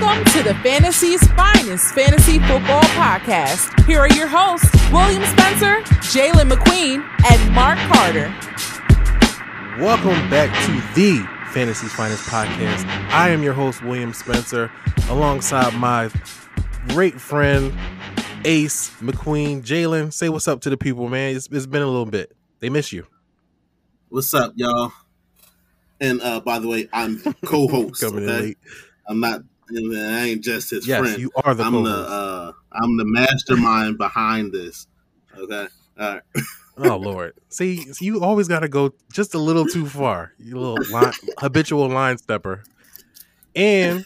Welcome to the Fantasy's finest fantasy football podcast. Here are your hosts, William Spencer, Jalen McQueen, and Mark Carter. Welcome back to the Fantasy's Finest podcast. I am your host, William Spencer, alongside my great friend, Ace McQueen. Jalen, say what's up to the people, man. It's, it's been a little bit. They miss you. What's up, y'all? And uh, by the way, I'm co-host. Coming in late. I'm not. I ain't just his Yes, friend. you are the I'm co-host. the. Uh, I'm the mastermind behind this. Okay. All right. Oh Lord! See, you always got to go just a little too far. You little line, habitual line stepper. And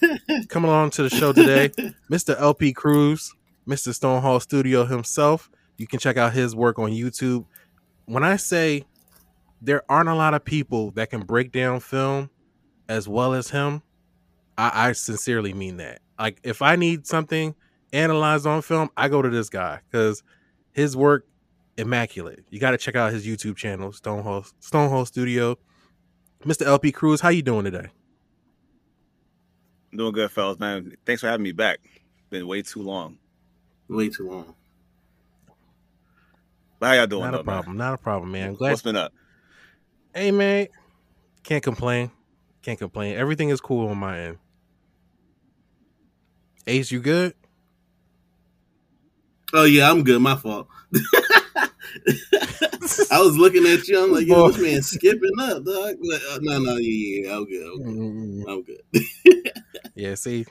coming along to the show today, Mr. LP Cruz, Mr. Stone Hall Studio himself. You can check out his work on YouTube. When I say there aren't a lot of people that can break down film as well as him, I, I sincerely mean that. Like, if I need something analyzed on film, I go to this guy because his work immaculate. You got to check out his YouTube channel, Stonehole Stonehole Studio. Mr. LP Cruz, how you doing today? Doing good, fellas, man. Thanks for having me back. Been way too long. Way too long. How y'all doing, Not though, a problem. Not a problem, man. I'm glad. What's been up? Hey, man. Can't complain. Can't complain. Everything is cool on my end. Ace, you good? Oh yeah, I'm good. My fault. I was looking at you. I'm like, yo, this man skipping up, dog. Uh, no, no, yeah, yeah, I'm good. I'm good. Mm, I'm good. Yeah, see,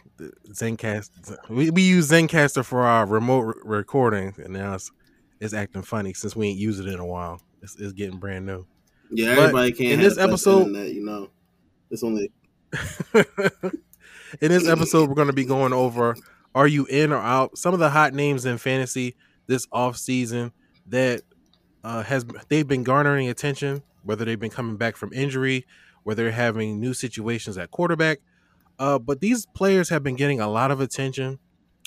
Zencast. We, we use Zencastr for our remote re- recording, and now it's, it's acting funny since we ain't used it in a while. It's, it's getting brand new. Yeah, But everybody can't. in this episode- internet, you know, it's only in this episode, we're going to be going over are you in or out? Some of the hot names in fantasy this off season that uh, has they've been garnering attention, whether they've been coming back from injury, whether they're having new situations at quarterback. Uh, but these players have been getting a lot of attention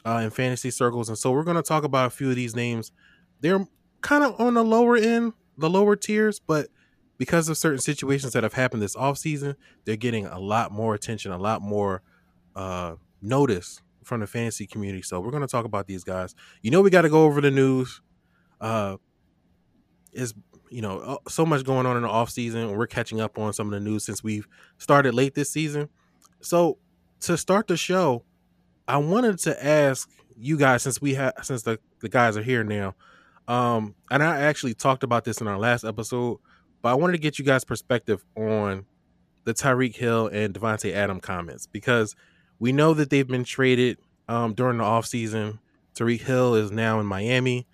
uh, in fantasy circles, and so we're going to talk about a few of these names. They're kind of on the lower end, the lower tiers, but because of certain situations that have happened this offseason, they're getting a lot more attention, a lot more uh, notice from the fantasy community. So we're going to talk about these guys. You know, we got to go over the news. Uh, is you know uh, so much going on in the off season, and we're catching up on some of the news since we've started late this season. So to start the show, I wanted to ask you guys since we have since the the guys are here now, um, and I actually talked about this in our last episode, but I wanted to get you guys' perspective on the Tyreek Hill and Davante Adam comments because we know that they've been traded um, during the offseason. Tyreek Hill is now in Miami.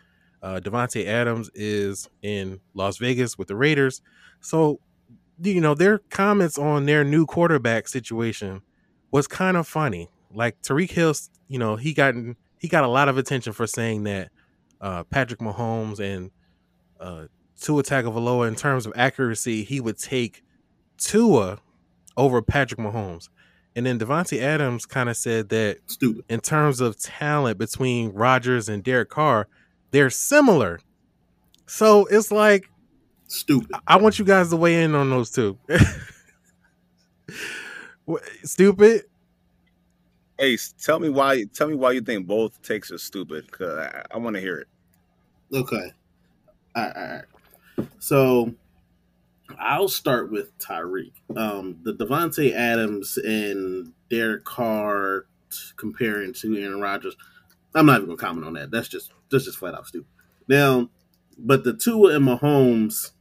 Uh, Davante Adams is in Las Vegas with the Raiders. So, you know, their comments on their new quarterback situation was kind of funny. Like Tyreek Hill, you know, he got he got a lot of attention for saying that uh, Patrick Mahomes and uh, Tua Tagovailoa, in terms of accuracy, he would take Tua over Patrick Mahomes. And then Davante Adams kind of said that stupid. in terms of talent between Rodgers and Derek Carr, they're similar. So it's like Stupid. I want you guys to weigh in on those two. Stupid. Ace, tell me why. Tell me why you think both takes are stupid. Cause I, I want to hear it. Okay. All right, all right. So I'll start with Tyreek. Um, the Davante Adams and Derek Carr comparing to Aaron Rodgers. I'm not even gonna comment on that. That's just that's just flat out stupid. Now, but the Tua and Mahomes,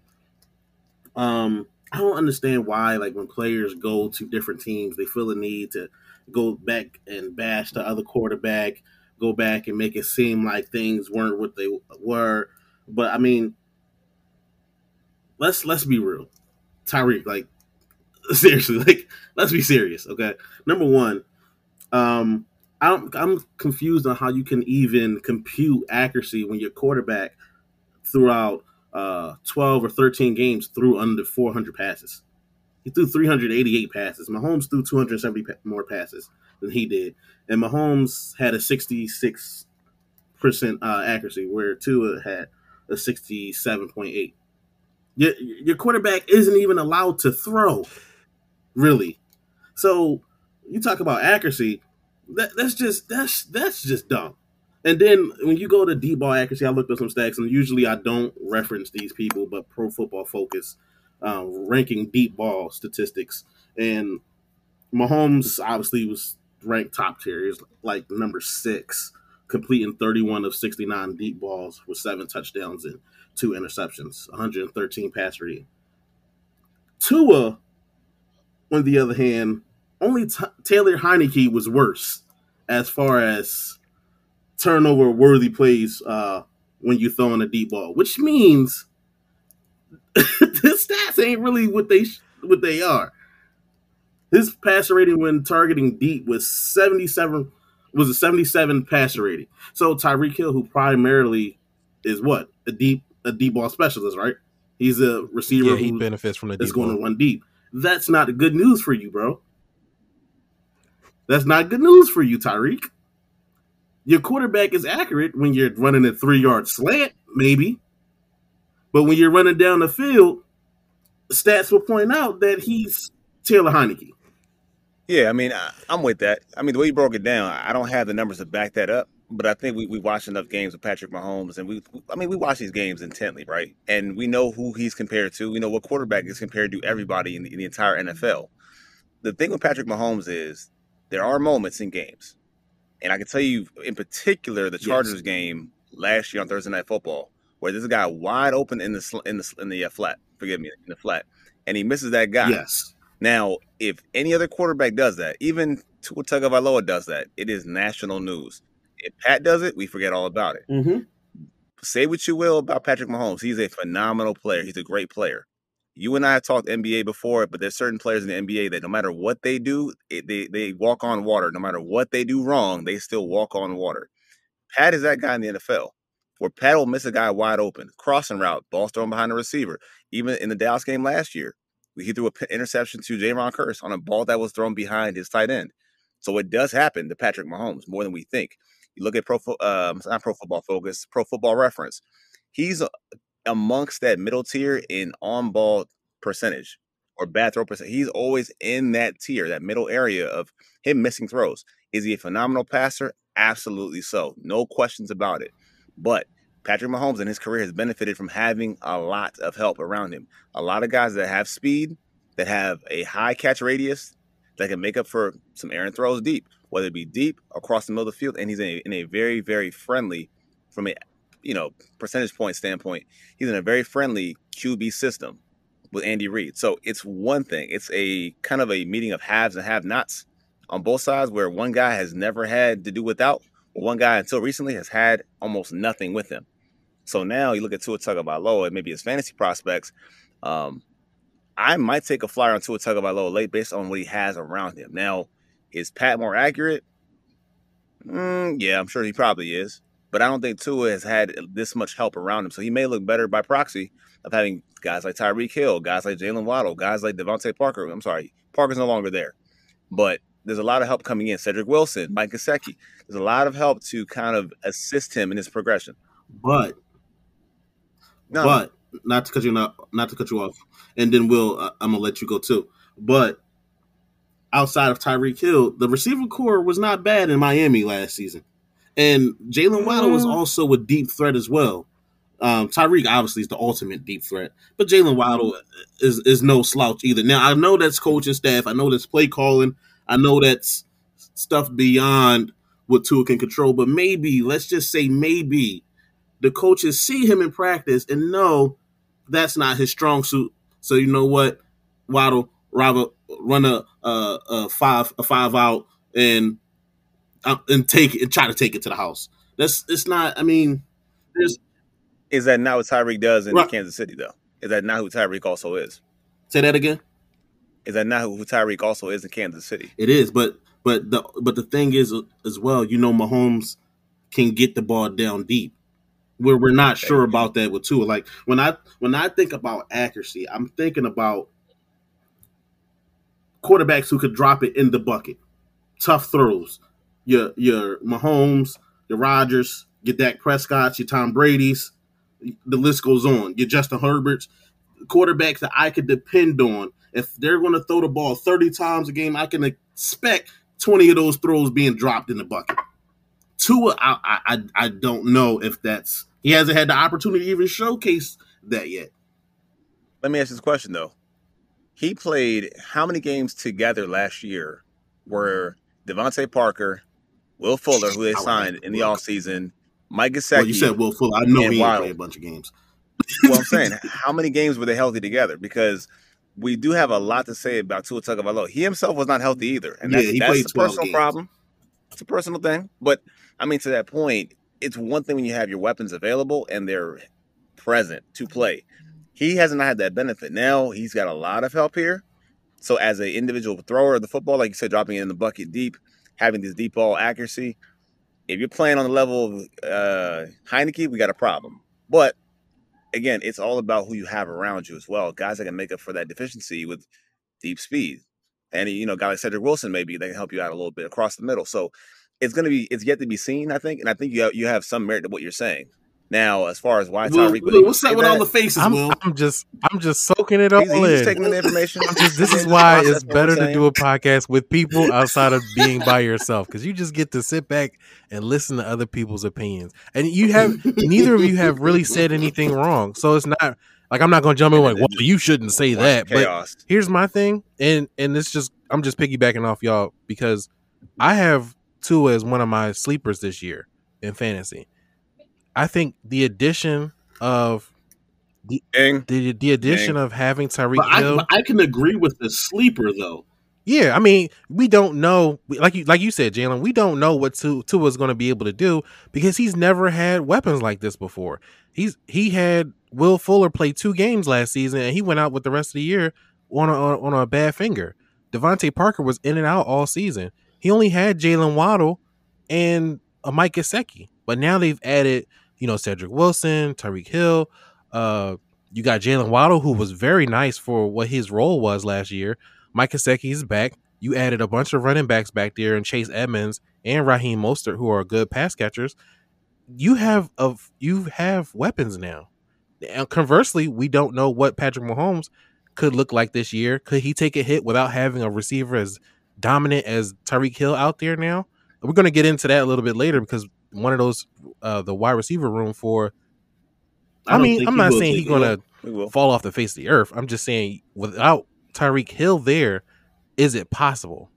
um, I don't understand why like when players go to different teams, they feel the need to go back and bash the other quarterback, go back and make it seem like things weren't what they were. But I mean, let's let's be real, Tyreek. Like seriously, like let's be serious. Okay, number one, um, I'm I'm confused on how you can even compute accuracy when your quarterback throughout uh 12 or 13 games threw under 400 passes. He threw 388 passes. Mahomes threw 270 pa- more passes than he did, and Mahomes had a 66 percent uh, accuracy, where Tua had a 67.8. Your, your quarterback isn't even allowed to throw, really. So you talk about accuracy. That, that's just that's that's just dumb. And then when you go to deep ball accuracy, I looked up some stats, and usually I don't reference these people, but Pro Football Focus um, ranking deep ball statistics, and Mahomes obviously was ranked top tier. He's like number six, completing 31 of 69 deep balls with seven touchdowns and two interceptions, 113 pass rating. Tua, on the other hand, only t- Taylor Heinicke was worse as far as turnover worthy plays uh, when you throw in a deep ball, which means the stats ain't really what they what they are. His passer rating when targeting deep was 77 was a 77 passer rating. So Tyreek Hill, who primarily is what? A deep a deep ball specialist, right? He's a receiver Yeah, he who benefits from the that's going to run deep. That's not good news for you, bro. That's not good news for you, Tyreek. Your quarterback is accurate when you're running a three yard slant, maybe. But when you're running down the field, stats will point out that he's Taylor Heinicke. Yeah, I mean, I, I'm with that. I mean, the way you broke it down, I don't have the numbers to back that up, but I think we, we watched enough games with Patrick Mahomes, and we, I mean, we watch these games intently, right? And we know who he's compared to. We know what quarterback is compared to everybody in the, in the entire NFL. The thing with Patrick Mahomes is there are moments in games, and I can tell you in particular the Yes. Chargers game last year on Thursday Night Football, where there's a guy wide open in the sl- in the in the uh, flat. Forgive me, in the flat, and he misses that guy. Yes. Now, if any other quarterback does that, even Tua Tagovailoa does that, it is national news. If Pat does it, we forget all about it. Mm-hmm. Say what you will about Patrick Mahomes, he's a phenomenal player. He's a great player. You and I have talked NBA before, but there's certain players in the NBA that no matter what they do, it, they they walk on water. No matter what they do wrong, they still walk on water. Pat is that guy in the NFL, where Pat will miss a guy wide open, crossing route, ball thrown behind the receiver. Even in the Dallas game last year, he threw a p- interception to Jayron Kearse on a ball that was thrown behind his tight end. So it does happen to Patrick Mahomes more than we think. You look at pro, um, not Pro Football Focus, Pro Football Reference. He's amongst that middle tier in on-ball percentage or bad throw percent. He's always in that tier, that middle area of him missing throws. Is he a phenomenal passer? Absolutely so. No questions about it. But Patrick Mahomes in his career has benefited from having a lot of help around him. A lot of guys that have speed, that have a high catch radius, that can make up for some errant throws deep, whether it be deep across the middle of the field. And he's in a, in a very, very friendly, from a you know percentage point standpoint, he's in a very friendly QB system with Andy Reid. So it's one thing. It's a kind of a meeting of haves and have-nots on both sides, where one guy has never had to do without, one guy until recently has had almost nothing with him. So now you look at Tua Tagovailoa and maybe his fantasy prospects. Um, I might take a flyer on Tua Tagovailoa late based on what he has around him. Now, is Pat more accurate? Mm, yeah, I'm sure he probably is. But I don't think Tua has had this much help around him. So he may look better by proxy of having guys like Tyreek Hill, guys like Jaylen Waddle, guys like DeVante Parker. I'm sorry, Parker's no longer there. But there's a lot of help coming in. Cedric Wilson, Mike Gesicki. There's a lot of help to kind of assist him in his progression. But No, but not to cut you not not to cut you off, and then we'll uh, I'm gonna let you go too. But outside of Tyreek Hill, the receiver corps was not bad in Miami last season, and Jaylen Waddle was Mm. also a deep threat as well. Um, Tyreek obviously is the ultimate deep threat, but Jaylen Waddle is is no slouch either. Now I know that's coaching staff, I know that's play calling, I know that's stuff beyond what Tua can control, but maybe let's just say maybe the coaches see him in practice and know that's not his strong suit. So you know what, Waddle, rather run a a, a five a five out and uh, and take it and try to take it to the house. That's it's not. I mean, there's is that not what Tyreek does in Right. Kansas City, though? Is that not who Tyreek also is? say that again. Is that not who Tyreek also is in Kansas City? It is, but but the but the thing is as well. You know, Mahomes can get the ball down deep. Where we're not sure about that with Tua. Like when I when I think about accuracy, I'm thinking about quarterbacks who could drop it in the bucket, tough throws. Your your Mahomes, your Rodgers, your Dak Prescott's, your Tom Brady's. The list goes on. Your Justin Herbert's, quarterbacks that I could depend on. If they're going to throw the ball 30 times a game, I can expect 20 of those throws being dropped in the bucket. Tua, I, I, I don't know if that's he hasn't had the opportunity to even showcase that yet. Let me ask this question though. He played how many games together last year where DeVante Parker, Will Fuller, who they signed in the offseason, Mike Gesicki. Well, you said Will Fuller. I know he played a bunch of games. well, I'm saying, how many games were they healthy together? Because we do have a lot to say about Tua Tagovailoa. He himself was not healthy either, and Yeah, that's, he that's played a personal problem. It's a personal thing, but I mean, to that point, it's one thing when you have your weapons available and they're present to play. He hasn't had that benefit. Now he's got a lot of help here. So as an individual thrower of the football, like you said, dropping it in the bucket deep, having this deep ball accuracy, if you're playing on the level of uh, Heinicke, we got a problem. But again, it's all about who you have around you as well. Guys that can make up for that deficiency with deep speed. And you know, guy like Cedric Wilson maybe they can help you out a little bit across the middle. So it's gonna be it's yet to be seen, I think. And I think you have, you have some merit to what you're saying. Now, as far as why Will, Tyreek, Will, what's up with all the faces, I'm, Will? I'm just I'm just soaking it all he's, he's just in. taking the information. I'm just, this is why it's better to do a podcast with people outside of being by yourself because you just get to sit back and listen to other people's opinions. And you have neither of you have really said anything wrong. So it's not like I'm not going to jump in like, well, you shouldn't say Watch that. But chaos. here's my thing, and and it's just I'm just piggybacking off y'all because I have Tua as one of my sleepers this year in fantasy. I think the addition of Ding. the the addition of having Tyreek But I, Hill. I can agree with the sleeper though. Yeah, I mean, we don't know, like you like you said, Jalen. We don't know what Tua Tua is going to be able to do because he's never had weapons like this before. He's he had Will Fuller play two games last season, and he went out with the rest of the year on a, on a bad finger. DeVante Parker was in and out all season. He only had Jaylen Waddle and a Mike Gesicki, but now they've added, you know, Cedric Wilson, Tyreek Hill. Uh, you got Jaylen Waddle, who was very nice for what his role was last year. Mike Gesicki is back. You added a bunch of running backs back there, and Chase Edmonds and Raheem Mostert, who are good pass catchers. You have of you have weapons now. And conversely, we don't know what Patrick Mahomes could look like this year. Could he take a hit without having a receiver as dominant as Tyreek Hill out there now? We're going to get into that a little bit later because one of those, uh, the wide receiver room for. I, don't mean, I'm not saying he's going to fall off the face of the earth. I'm just saying, without Tyreek Hill there, is it possible?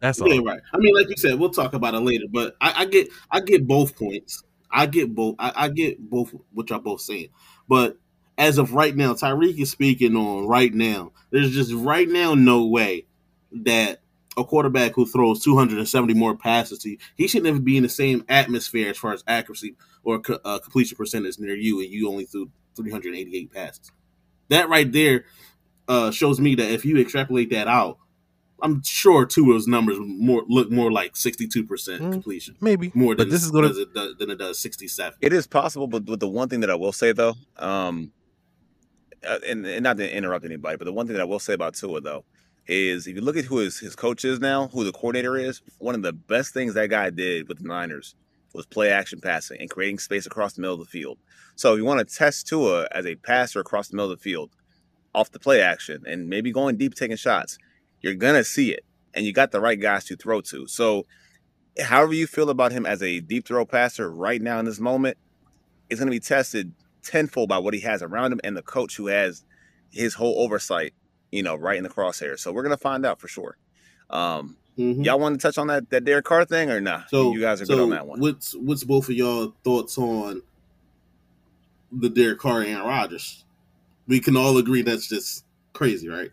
That's all. Yeah, right. I mean, like you said, we'll talk about it later. But I, I get, I get both points. I get both. I, I get both what y'all both saying. But as of right now, Tyreek is speaking on right now. There's just right now no way that a quarterback who throws 270 more passes to you, he shouldn't even be in the same atmosphere as far as accuracy or uh, completion percentage near you, and you only threw 388 passes. That right there uh, shows me that if you extrapolate that out, I'm sure Tua's numbers more look more like 62 percent Mm. completion, Maybe, more but than this is going to it, does- than it does 67. It is possible, but, but the one thing that I will say though, um, uh, and, and not to interrupt anybody, but the one thing that I will say about Tua though is if you look at who his, his coach is now, who the coordinator is, one of the best things that guy did with the Niners was play action passing and creating space across the middle of the field. So if you want to test Tua as a passer across the middle of the field, off the play action, and maybe going deep taking shots, you're gonna see it, and you got the right guys to throw to. So however you feel about him as a deep throw passer right now in this moment, it's going to be tested tenfold by what he has around him and the coach who has his whole oversight, you know, right in the crosshair. So we're going to find out for sure. Um, Mhm. Y'all want to touch on that that Derek Carr thing or not? So you guys are so good on that one. What's what's both of y'all thoughts on the Derek Carr and Aaron Rodgers? We can all agree that's just crazy, right?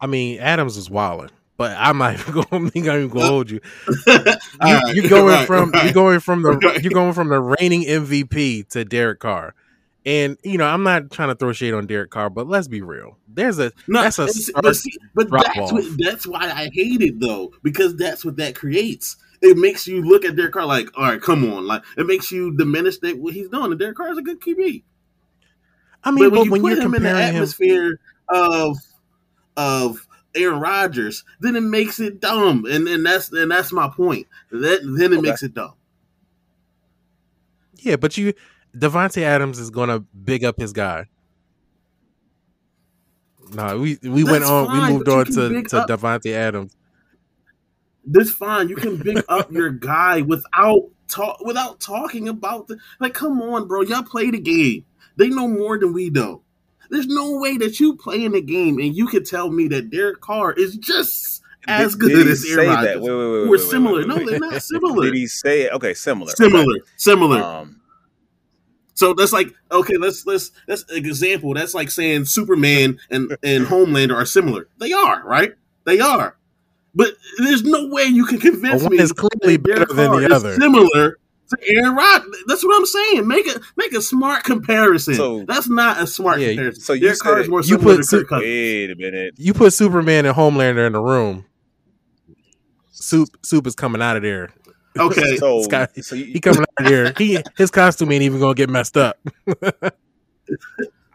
I mean, Adams is wilding, but I'm not even going. I'm not even going to hold you. All you right, you're going right, from right. you're going from the Right. you're going from the reigning MVP to Derek Carr. And you know, I'm not trying to throw shade on Derek Carr, but let's be real. There's a No, that's a but, see, but that's what, that's why I hate it though, because that's what that creates. It makes you look at Derek Carr like, all right, come on, like it makes you diminish that what he's doing. And Derek Carr is a good QB, I mean, but when but you when put you're him in the comparing him, atmosphere of of Aaron Rodgers, then it makes it dumb, and and that's and that's my point. That then it Okay. makes it dumb. yeah, but you Davante Adams is gonna big up his guy. No, we we went on. fine, we moved on to to up- Davante Adams. this fine. You can big up your guy without talk without talking about the like. Come on, bro. Y'all play the game. They know more than we know. There's no way that you play in the game and you can tell me that Derek Carr is just as Did- good did he as say Aaron that? Rodgers. Wait, wait, wait, We're wait, wait, similar. wait, no, they're not similar. Did he say it? Okay, similar. Similar, similar. Um, So that's like okay, let's let's that's an example. That's like saying Superman and and Homelander are similar. They are, right? They are. But there's no way you can convince One me is clearly that better than the other. Similar to Aaron Rodgers. That's what I'm saying. Make a make a smart comparison. So- that's not a smart Yeah, comparison. so you Derek Carr said is more you similar put to Su- Kirk Cousins. wait a minute. You put Superman and Homelander in the room. Soup, soup is coming out of there. Okay, So, Scott- so you, He coming out of there. He his costume ain't even gonna get messed up. all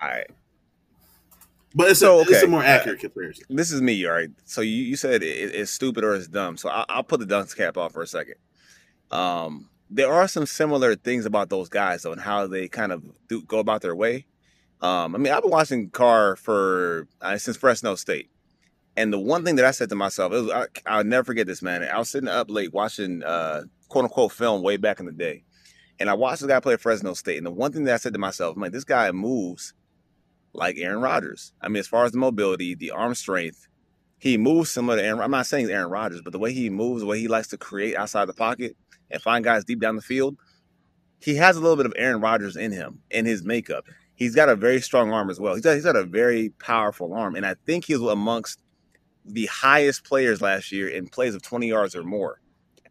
right. but it's, So, a, it's a more accurate comparison. This is me, all right. So you, you said it, it's stupid or it's dumb. So I, I'll put the dunce cap off for a second. Um, there are some similar things about those guys though, and how they kind of do, go about their way. Um, I mean, I've been watching Carr for uh, since Fresno State, and the one thing that I said to myself, was, I, I'll never forget this, man. I was sitting up late watching uh, quote unquote film way back in the day, and I watched this guy play Fresno State, and the one thing that I said to myself, like, this guy moves like Aaron Rodgers. I mean, as far as the mobility, the arm strength, he moves similar to Aaron. I'm not saying Aaron Rodgers, but the way he moves, the way he likes to create outside the pocket and find guys deep down the field, he has a little bit of Aaron Rodgers in him in his makeup. He's got a very strong arm as well. He's got, he's got a very powerful arm, and I think he's amongst the highest players last year in plays of 20 yards or more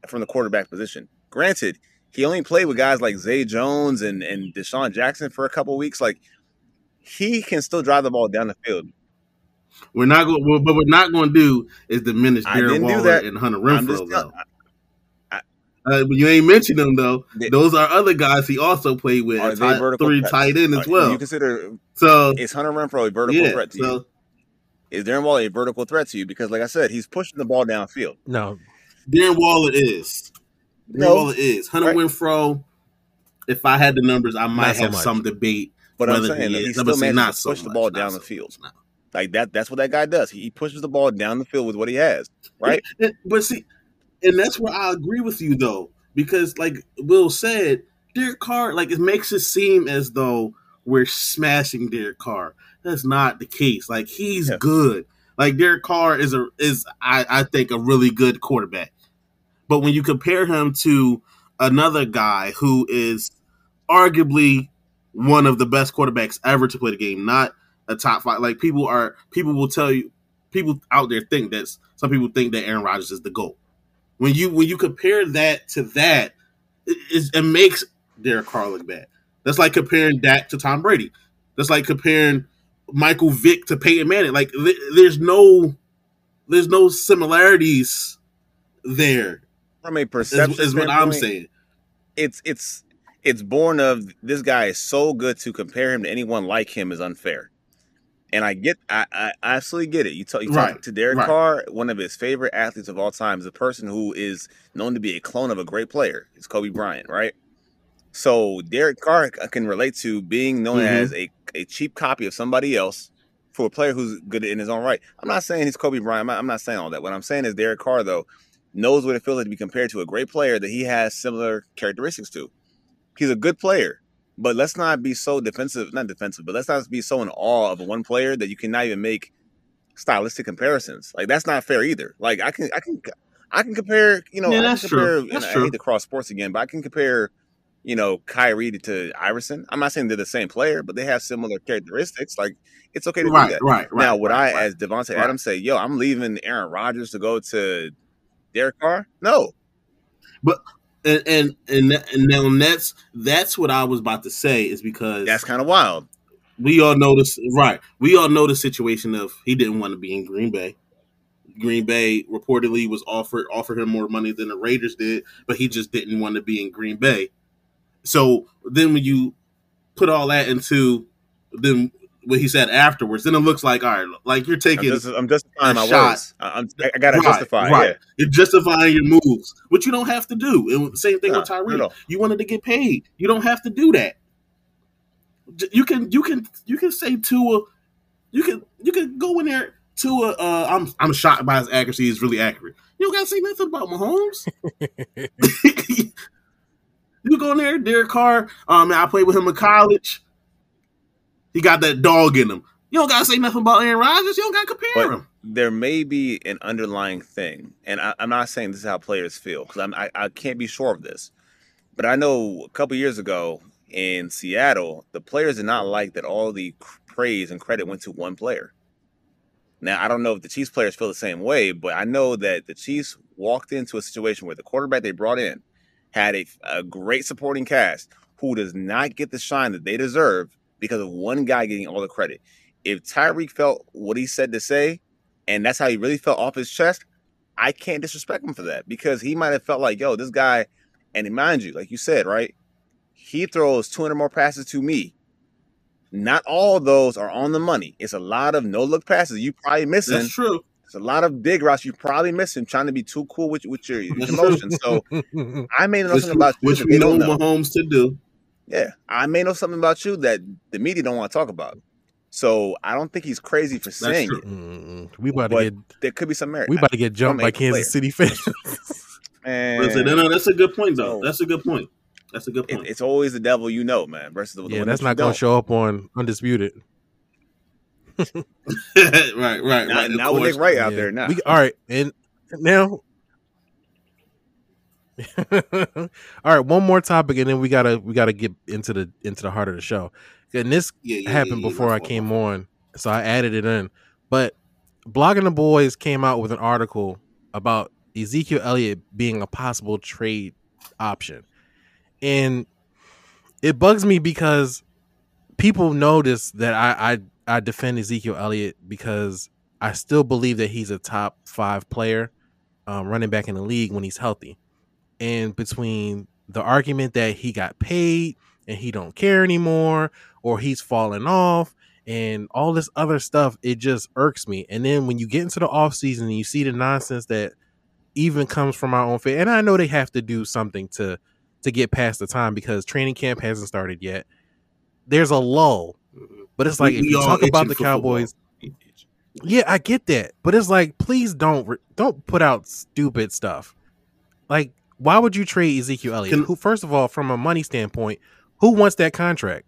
from the quarterback position. Granted, he only played with guys like Zay Jones and and DeSean Jackson for a couple weeks. Like he can still drive the ball down the field. We're not going, what we're not going to do is diminish I Darren Waller and Hunter Renfrow though. Uh, but you ain't mentioned them though. They- Those are other guys he also played with. Are tight- three threats? tight end as Uh, well. You consider so is Hunter Renfrow a vertical yeah, threat to you? So Is Darren Waller a vertical threat to you? Because, like I said, he's pushing the ball downfield. No, Darren Waller is. Darren No. Waller is. Hunter Right. Winfro. If I had the numbers, I might Not so have much. some debate. But I'm saying that he he is. I'm still manages not to so push the ball not down so the field. much. Like that. That's what that guy does. He, he pushes the ball down the field with what he has. Right. And- but see, and that's where I agree with you though, because like Will said, Derek Carr, like it makes it seem as though we're smashing Derek Carr. That's not the case. Like he's Yeah. good. Like Derek Carr is a is I, I think a really good quarterback. But when you compare him to another guy who is arguably one of the best quarterbacks ever to play the game, not a top five. Like people are people will tell you people out there think that some people think that Aaron Rodgers is the GOAT. When you when you compare that to that, it, it makes Derek Carr look bad. That's like comparing Dak to Tom Brady. That's like comparing Michael Vick to Peyton Manning. Like th- there's no there's no similarities there. From a Is, perception, is what I'm saying. It's it's it's born of this guy is so good to compare him to anyone like him is unfair. And I get, I, I absolutely get it. You talk, you talk Right, to Derek right. Carr, one of his favorite athletes of all time, is a person who is known to be a clone of a great player. It's Kobe Bryant, right? So Derek Carr c- can relate to being known Mhm. as a, a cheap copy of somebody else for a player who's good in his own right. I'm not saying he's Kobe Bryant. I'm not, I'm not saying all that. What I'm saying is Derek Carr, though, knows what it feels like to be compared to a great player that he has similar characteristics to. He's a good player, but let's not be so defensive, not defensive, but let's not be so in awe of one player that you cannot even make stylistic comparisons. Like that's not fair either. Like I can, I can, I can compare. You know, Yeah, I can that's true. compare. That's and I true. hate to cross sports again, but I can compare. You know, Kyrie to Iverson. I'm not saying they're the same player, but they have similar characteristics. Like it's okay to do Right, that. right, right. now, would right, I, right. as Davante right. Adams, say, "Yo, I'm leaving Aaron Rodgers to go to Derek Carr"? No, But and and and, and now that's that's what I was about to say is because that's kind of wild. we all know this right. We all know the situation of he didn't want to be in Green Bay. Green Bay reportedly was offered offered him more money than the Raiders did, but he just didn't want to be in Green Bay. So then when you put all that into then what he said afterwards, then it looks like all right, like you're I'm, taking just, I'm justifying a my shot. words. I, I'm, I gotta Right, justify. right. Yeah. You're justifying your moves, which you don't have to do. And same thing No, with Tyree. no, no. You wanted to get paid. You don't have to do that. You can you can you can say Tua, you can you can go in there Tua, uh, I'm I'm shocked by his accuracy. He's really accurate. You don't gotta say nothing about Mahomes. you go in there, Derek Carr. Um, I played with him in college. He got that dog in him. You don't gotta say nothing about Aaron Rodgers. You don't gotta compare But him. there may be an underlying thing, and I, I'm not saying this is how players feel because I, I can't be sure of this. But I know a couple years ago in Seattle, the players did not like that all the praise and credit went to one player. Now I don't know if the Chiefs players feel the same way, but I know that the Chiefs walked into a situation where the quarterback they brought in had a, a great supporting cast who does not get the shine that they deserve because of one guy getting all the credit. If Tyreek felt what he said to say, and that's how he really felt off his chest, I can't disrespect him for that because he might have felt like, yo, this guy, and mind you, like you said, right? He throws 200 more passes to me. Not all of those are on the money. It's a lot of no look passes you probably missing. That's true. It's a lot of dig routes you probably missing trying to be too cool with, with your, your emotions. So I may know Which, something about you which we know know. Mahomes to do. Yeah, I may know something about you that the media don't want to talk about. So I don't think he's crazy for saying it. Mm, we about to get there could be some merit. we about to get jumped by Kansas player. City fans. And no, no, that's a good point though. That's a good point. That's a good it, point. it's always the devil you know, man, versus the, yeah, one that's not going don't. to show up on Undisputed. right, right, right. Now, of now with course. Nick Wright out Yeah. there now. We, all right, and now, all right, one more topic, and then we gotta we gotta get into the into the heart of the show. And this Yeah, yeah, happened yeah, yeah, before I came my on, so I added it in. But blogging the boys came out with an article about Ezekiel Elliott being a possible trade option, and it bugs me because people notice that I I, I defend Ezekiel Elliott because I still believe that he's a top five player, um, running back in the league when he's healthy. And between the argument that he got paid and he don't care anymore, or he's falling off, and all this other stuff, it just irks me. And then when you get into the off season and you see the nonsense that even comes from our own fan, and I know they have to do something to to get past the time because training camp hasn't started yet. There's a lull, but it's like We- if we you talk about the for football. Cowboys, yeah, I get that, but it's like, please don't don't put out stupid stuff. Like, why would you trade Ezekiel Elliott? Can- who, first of all, from a money standpoint, who wants that contract?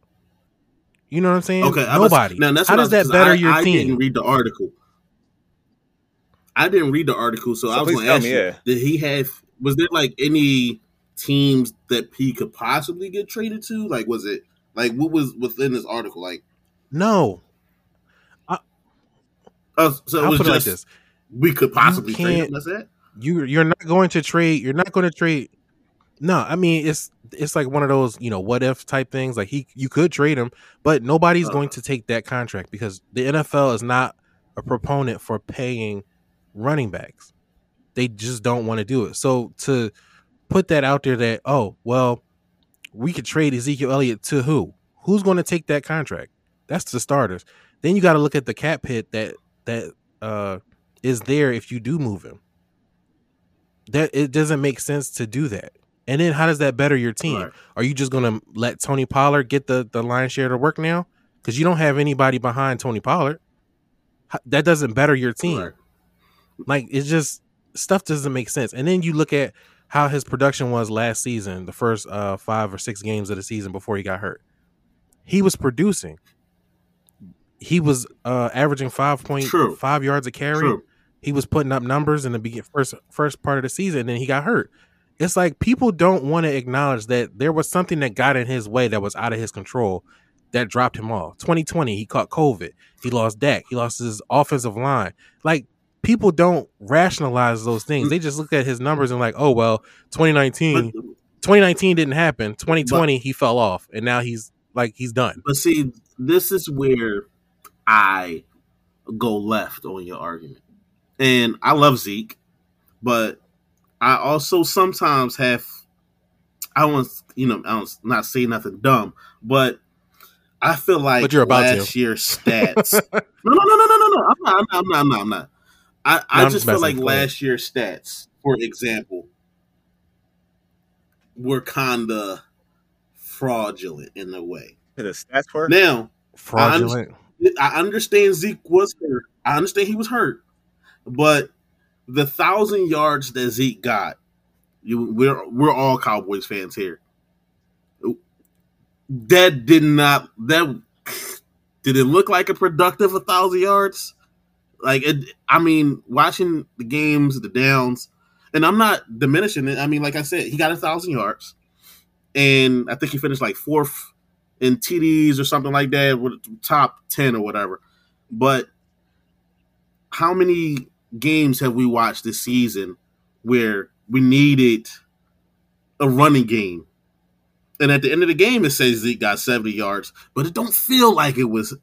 You know what I'm saying? Okay, I was- nobody. now that's How does was- that 'cause better I, your I team? didn't read the article. I didn't read the article, so, So I was going to ask me, you: yeah. Did he have? Was there like any teams that he could possibly get traded to? Like, was it like what was within this article? Like, no, uh, so it I'll was put it like just this: we could possibly trade him. That's it. you you're not going to trade. You're not going to trade. No, I mean it's it's like one of those you know what if type things. Like he you could trade him, but nobody's Uh-huh. going to take that contract because the NFL is not a proponent for paying running backs. They just don't want to do it. So to put that out there that oh well, we could trade Ezekiel Elliott to who? Who's going to take that contract? That's the starters. Then you got to look at the cap hit that that uh is there if you do move him. That it doesn't make sense to do that. And then how does that better your team? Right. Are you just gonna let Tony Pollard get the the line share to work now? Because you don't have anybody behind Tony Pollard. That doesn't better your team. Right. Like it's just stuff doesn't make sense. And then you look at how his production was last season, the first uh five or six games of the season before he got hurt. He was producing. He was uh averaging five point five yards a carry. True. He was putting up numbers in the begin first first part of the season, and then he got hurt. It's like people don't want to acknowledge that there was something that got in his way that was out of his control that dropped him off. 2020, he caught COVID. He lost Dak. He lost his offensive line. Like people don't rationalize those things. They just look at his numbers and like, oh well, 2019, But, 2019 didn't happen. 2020 he fell off, and now he's like he's done. but see, this is where I go left on your argument. And I love Zeke, but I also sometimes have I don't want you know I don't not say nothing dumb, but I feel like But you're about to. year's stats. no, no, no, no, no, no, no. I'm not. I'm not. I'm not. I'm not. I'm not. I, I just just feel like with last year's stats, for example, were kind of fraudulent in a way. The stats for Now, Fraudulent. I understand Zeke was hurt. I understand he was hurt, but the thousand yards that Zeke got, you we're we're all Cowboys fans here. That did not that did it look like a productive a thousand yards? Like it, I mean, watching the games, the downs, and I'm not diminishing it. I mean, like I said, he got a thousand yards, and I think he finished like fourth in TDs or something like that, with top ten or whatever. But how many games have we watched this season where we needed a running game? And at the end of the game, it says Zeke got 70 yards, but it don't feel like it was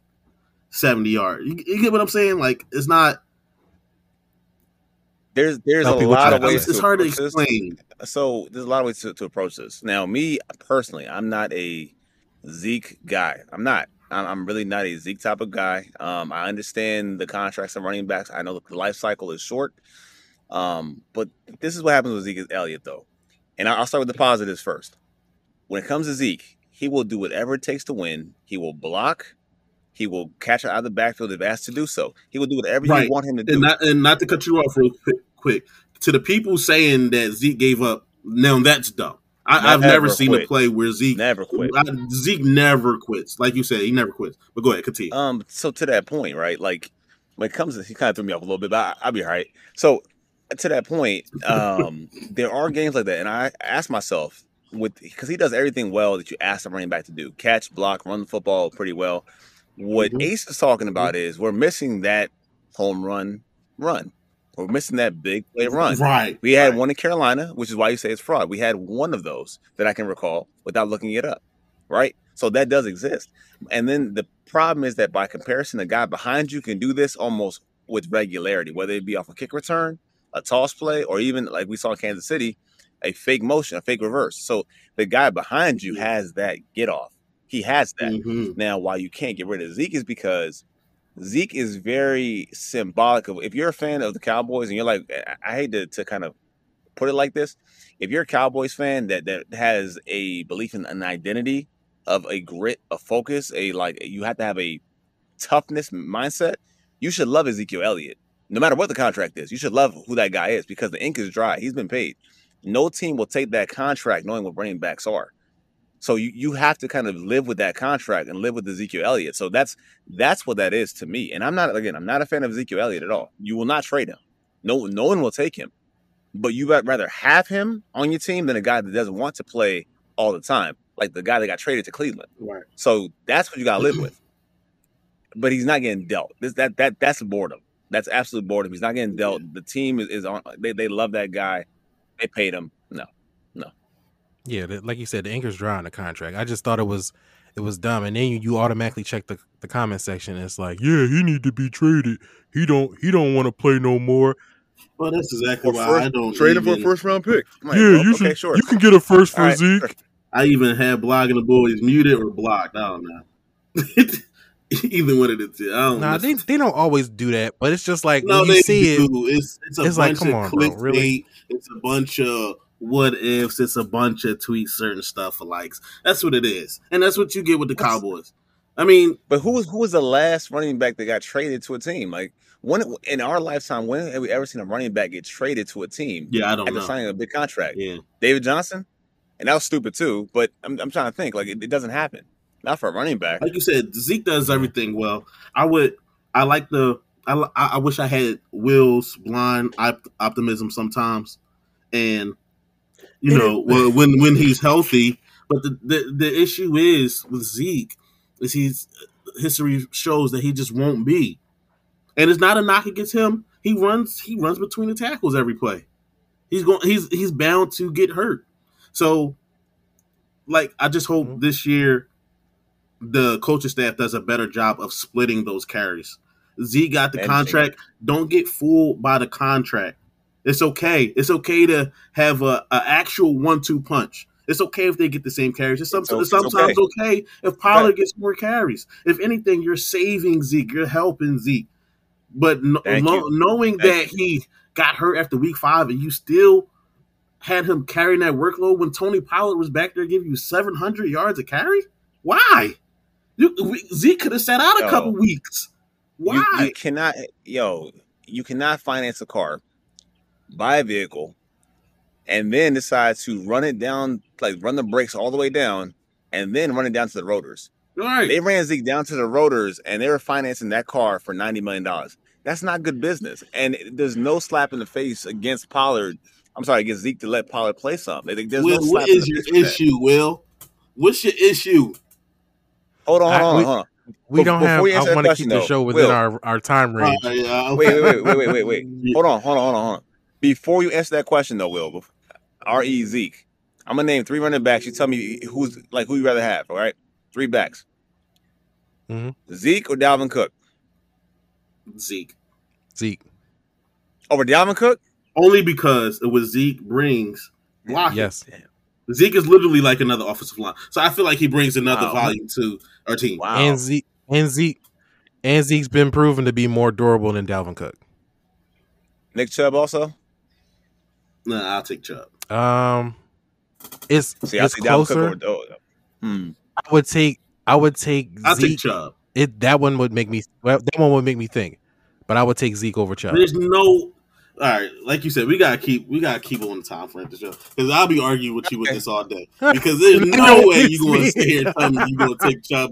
70 yards. You, you get what I'm saying? Like it's not. There's there's a lot of ways. It's to hard to approach this. explain. So there's a lot of ways to, to approach this. Now, me personally, I'm not a Zeke guy. I'm not. I'm, I'm really not a Zeke type of guy. Um, I understand the contracts of running backs. I know the life cycle is short. Um, but this is what happens with Zeke Elliott, though. And I'll start with the positives first. When it comes to Zeke, he will do whatever it takes to win. He will block. He will catch it out of the backfield if asked to do so. He will do whatever Right. you want him to do. And not and not to cut you off real quick, quick to the people saying that Zeke gave up. Now that's dumb. I, I've Never never seen a play where Zeke Never quit. I- Zeke never quits. Like you said, he never quits. But go ahead, continue. Um, so to that point, right? Like when it comes to he kind of threw me off a little bit, but I, I'll be all right. So to that point, um, there are games like that, and I ask myself with because he does everything well that you ask a running back to do: catch, block, run the football pretty well. What Mhm. Ace is talking about is we're missing that home run run. We're missing that big play run. Right. We had right. one in Carolina, which is why you say it's fraud. We had one of those that I can recall without looking it up, right? So that does exist. And then the problem is that by comparison, the guy behind you can do this almost with regularity, whether it be off a kick return, a toss play, or even like we saw in Kansas City, a fake motion, a fake reverse. So the guy behind you has that get off. He has that. Mhm. Now, why you can't get rid of Zeke is because Zeke is very symbolic of. If you're a fan of the Cowboys and you're like, I- I hate to, to kind of put it like this, if you're a Cowboys fan that that has a belief in an identity of a grit, a focus, a like, you have to have a toughness mindset. You should love Ezekiel Elliott, no matter what the contract is. You should love who that guy is because the ink is dry. He's been paid. No team will take that contract knowing what running backs are. So you, you have to kind of live with that contract and live with Ezekiel Elliott. So that's that's what that is to me. And I'm not again, I'm not a fan of Ezekiel Elliott at all. You will not trade him. No, no one will take him. But you would rather have him on your team than a guy that doesn't want to play all the time, like the guy that got traded to Cleveland. Right. So that's what you got to live with. But he's not getting dealt. This that that that's boredom. That's absolute boredom. He's not getting dealt. The team is, is on. They they love that guy. They paid him. No, Yeah, the, like you said, the anchor's dry on the contract. I just thought it was it was dumb, and then you, you automatically check the, the comment section. And it's like, yeah, he need to be traded. He don't he don't want to play no more. Well, that's exactly why first- I don't trade him for a first round pick. Like, yeah, well, you okay, should. sure. You can get a first for All right. Zeke. I even had blogging the boys muted or blocked. I don't know. Either one of the two. I don't Nah, know. they they don't always do that, but it's just like no, when you they see it. do. It's it's a it's like, bunch come of on, bro, clickbait. really? It's a bunch of what ifs. It's a bunch of tweets, certain stuff for likes. That's what it is, and that's what you get with the What's- Cowboys. I mean, But who was who was the last running back that got traded to a team? Like when in our lifetime, when have we ever seen a running back get traded to a team yeah, I don't after know. signing a big contract? Yeah, David Johnson, and that was stupid too. But I'm, I'm trying to think like it, it doesn't happen. Not for a running back. like you said, Zeke does everything well. I would. I like the. I, I wish I had Will's blind op- optimism sometimes, and you know well, when when he's healthy. But the, the the issue is with Zeke is he's history shows that he just won't be, and it's not a knock against him. He runs he runs between the tackles every play. He's going he's he's bound to get hurt. So, like I just hope Mhm. this year the coaching staff does a better job of splitting those carries. Z got the contract. Don't get fooled by the contract. It's okay. It's okay to have a, a actual one-two punch. It's okay if they get the same carries. It's, some, It's it's sometimes okay. if Pollard Right. gets more carries. If anything, you're saving Zeke. You're helping Zeke. But no, no- knowing Thank that he got hurt after week five and you still had him carrying that workload when Tony Pollard was back there giving you 700 yards a carry? Why? You, we, Zeke could have sat out a Yo. couple weeks. Why? You, you cannot, yo, you cannot finance a car, buy a vehicle, and then decide to run it down, like run the brakes all the way down, and then run it down to the rotors. All right. They ran Zeke down to the rotors, and they were financing that car for ninety million dollars. That's not good business, and there's no slap in the face against Pollard. I'm sorry, against Zeke to let Pollard play something. There's Will, no slap what in is the your face that. issue, Will? What's your issue? Hold on, I- hold on, we- hold on. We Bef- don't before have. you I want to question, keep the show within Will. our, our time range. Uh, yeah, Wait, okay. wait, wait, wait, wait, wait, wait. Hold on, hold on, hold on, hold on. Before you answer that question, though, Will, bef- R.E. Zeke, I'm gonna name three running backs. You tell me who's like who you rather have. All right, three backs. Mhm. Zeke or Dalvin Cook Zeke. Zeke. over Dalvin Cook. Only because it was Zeke brings blocking. Yes. Zeke is literally like another offensive line. So I feel like he brings another Wow. volume to our team. Wow. And Zeke and Zeke and Zeke's been proven to be more durable than Dalvin Cook. Nick Chubb also. Nah, I'll take Chubb. Um, it's See, I it's see Dalvin closer. Cook over. Oh, hmm. I would take I would take I'll take Chubb. It that one would make me well, that one would make me think, but I would take Zeke over Chubb. There's no. All right, like you said, we gotta keep we gotta keep on the time frame to show because I'll be arguing with you with this all day because there's no No, way you're gonna me. sit here and tell me you're gonna take Chubb.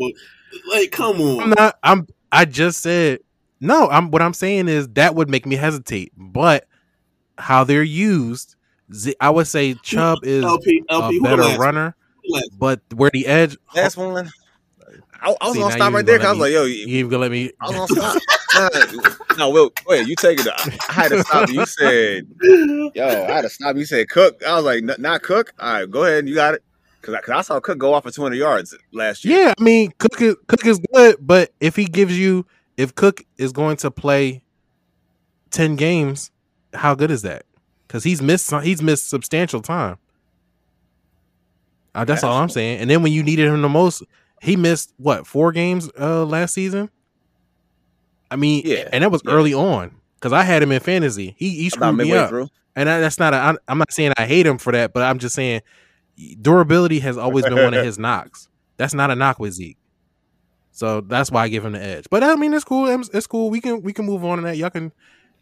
Like, come on. I'm on. not. I'm. I just said no. I'm. What I'm saying is that would make me hesitate, but how they're used, Z- I would say Chubb is LP, a LP, who the better last- runner, who the last- but where the edge. Last oh, one. I, I was See, gonna stop right there gonna because I was like, "Yo, You even gonna let me? I was gonna stop." no, no, Will, wait, you take it. I had to stop. You said, "Yo, I had to stop." You said, "Cook." I was like, "Not Cook." All right, go ahead. You got it. Because I, 'cause I saw Cook go off for 200 yards last year. Yeah, I mean Cook is Cook is good, but if he gives you if Cook is going to play ten games, how good is that? Because he's missed some- he's missed substantial time. Uh, that's all I'm saying. And then when you needed him the most, he missed what four games uh last season. I mean, Yeah, and that was yeah. early on because I had him in fantasy. He he screwed me up, through. and I, that's not. A, I'm, not saying I hate him for that, but I'm just saying durability has always been one of his knocks. That's not a knock with Zeke. So that's why I give him the edge. But I mean, it's cool. It's, cool. We can we can move on to that. Y'all can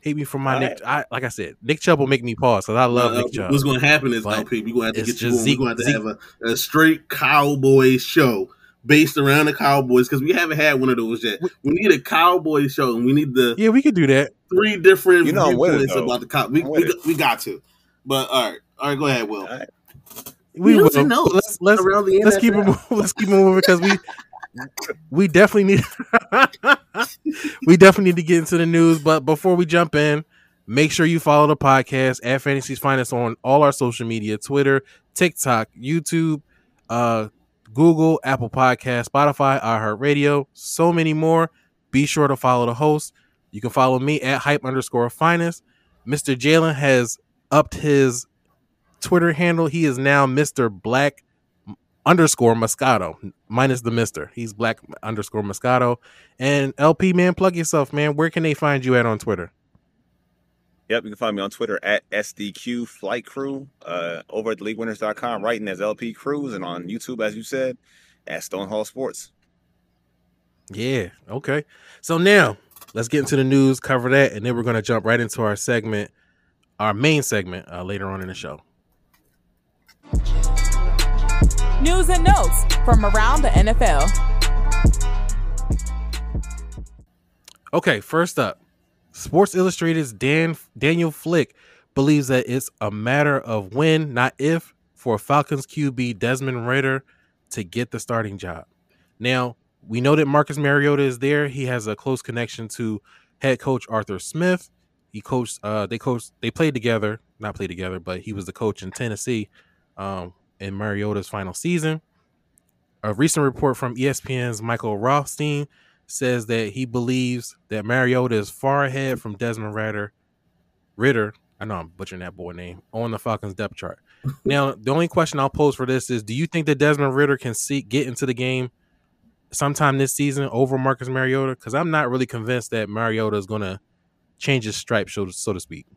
hate me for my All Nick. I, like I said, Nick Chubb will make me pause because I love Uh, Nick Chubb. What's going to happen is But LP. We're going to have to get you just going. Zeke- we're going to have to have a, a straight Cowboys show based around the Cowboys because we haven't had one of those yet. We need a Cowboys show and we need the Yeah, we could do that. three different You know I'm with it, viewpoints about the Cow. We, we, got- we got to. But all right, all right, go ahead, Will. All right. We News will. and Let's let's let's keep it moving. let's keep it moving because we we definitely need we definitely need to get into the news. But before we jump in, make sure you follow the podcast at Fantasy's Finest on all our social media: Twitter, TikTok, YouTube, uh, Google, Apple Podcast, Spotify, iHeartRadio, so many more. Be sure to follow the host. You can follow me at hype underscore finest. Mr. Jalen has upped his Twitter handle. He is now Mr. Black underscore Moscato, minus the Mister. He's Black underscore Moscato. And LP man, plug yourself, man. Where can they find you at on Twitter? Yep, you can find me on Twitter at SDQ Flight Crew, uh, over at leaguewinners.com, writing as LP Cruz, and on YouTube, as you said, at Stonehall Sports. Yeah, okay. So now let's get into the news, cover that, and then we're gonna jump right into our segment, our main segment uh, later on in the show. News and notes from around the NFL. Okay, first up, Sports Illustrated's Dan Daniel Flick believes that it's a matter of when, not if, for Falcons QB Desmond Ridder to get the starting job. Now, we know that Marcus Mariota is there. He has a close connection to head coach Arthur Smith. He coached uh they coached they played together, not played together, but he was the coach in Tennessee um in Mariota's final season. A recent report from ESPN's Michael Rothstein says that he believes that Mariota is far ahead from Desmond Ridder. Ridder, I know I'm butchering that boy name on the Falcons depth chart. now, the only question I'll pose for this is: Do you think that Desmond Ridder can see get into the game sometime this season over Marcus Mariota? Because I'm not really convinced that Mariota is going to change his stripes, so, so to speak.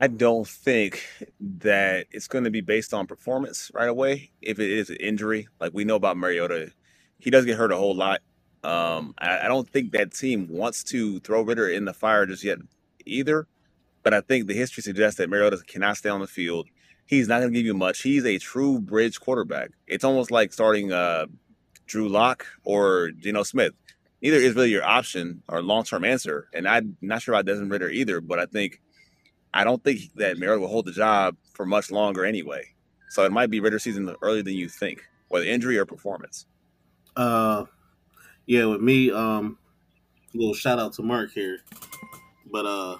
I don't think that it's going to be based on performance right away. If it is an injury, like we know about Mariota, he does get hurt a whole lot. Um, I, I don't think that team wants to throw Ridder in the fire just yet either. But I think the history suggests that Mariota cannot stay on the field. He's not going to give you much. He's a true bridge quarterback. It's almost like starting uh, Drew Lock or Geno Smith. Neither is really your option or long term answer. And I'm not sure about Desmond Ridder either, but I think I don't think that Mariota will hold the job for much longer anyway. So it might be Ridder season earlier than you think, whether injury or performance. Uh, yeah, with me, um, little shout out to Mark here, but uh,